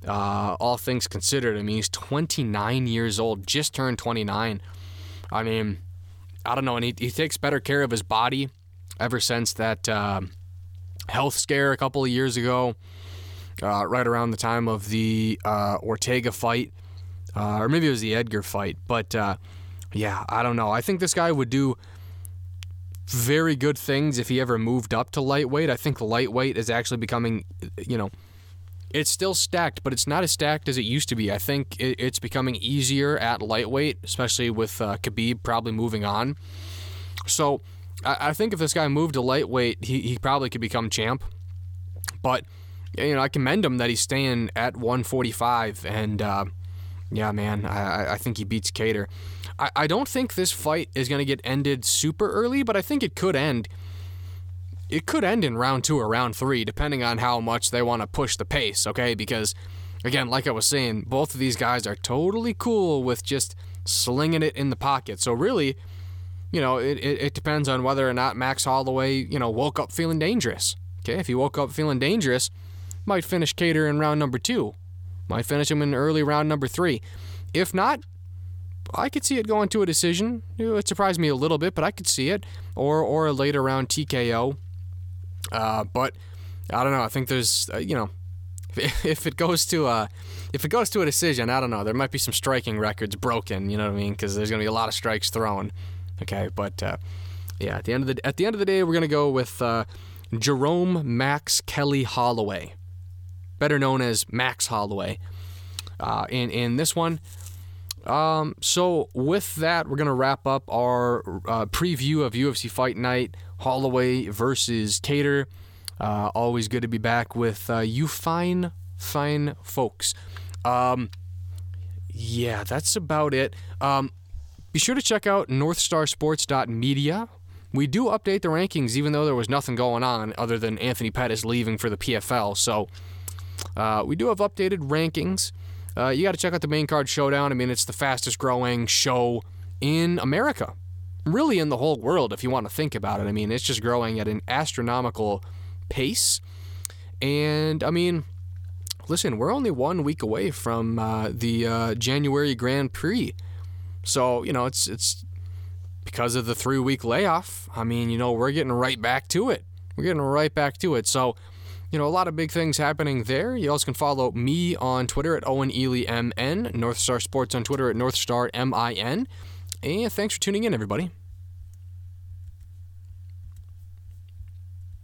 Uh, all things considered, I mean, he's 29 years old, just turned 29. I mean, I don't know, and he, he takes better care of his body ever since that uh, health scare a couple of years ago, uh, right around the time of the uh, Ortega fight, uh, or maybe it was the Edgar fight. But uh, yeah, I don't know. I think this guy would do very good things if he ever moved up to lightweight. I think lightweight is actually becoming, you know, it's still stacked, but it's not as stacked as it used to be. I think it's becoming easier at lightweight, especially with uh, Khabib probably moving on. So I, think if this guy moved to lightweight, he, he probably could become champ. But you know, I commend him that he's staying at 145, and uh, yeah, man, I, I think he beats Kattar. I, I don't think this fight is going to get ended super early, but I think it could end it could end in round two or round three, depending on how much they want to push the pace, okay? Because, again, like I was saying, both of these guys are totally cool with just slinging it in the pocket. So, really, you know, it, it, it depends on whether or not Max Holloway, you know, woke up feeling dangerous. Okay, if he woke up feeling dangerous, might finish Kattar in round number two, might finish him in early round number three. If not, I could see it going to a decision. It surprised me a little bit, but I could see it, or or a later round TKO. Uh, but I don't know. I think there's, uh, you know, if, if it goes to a if it goes to a decision, I don't know. There might be some striking records broken. You know what I mean? Because there's gonna be a lot of strikes thrown. Okay, but uh, yeah, at the end of the at the end of the day, we're gonna go with uh, Jerome Max Kelly Holloway, better known as Max Holloway. Uh, in in this one, um, so with that, we're gonna wrap up our uh, preview of UFC Fight Night Holloway versus Kattar. Uh, always good to be back with uh, you fine, fine folks. Um, yeah, that's about it. Um, be sure to check out NorthStarSports.media. We do update the rankings, even though there was nothing going on other than Anthony Pettis leaving for the PFL. So uh, we do have updated rankings. Uh, you got to check out the main card showdown. I mean, it's the fastest growing show in America, really in the whole world, if you want to think about it. I mean, it's just growing at an astronomical pace. And I mean, listen, we're only one week away from uh, the uh, January Grand Prix. So, you know, it's it's because of the three week layoff. I mean, you know, we're getting right back to it. We're getting right back to it. So, you know, a lot of big things happening there. You also can follow me on Twitter at Owen Ely MN, North Star Sports on Twitter at North Star MIN. And thanks for tuning in, everybody.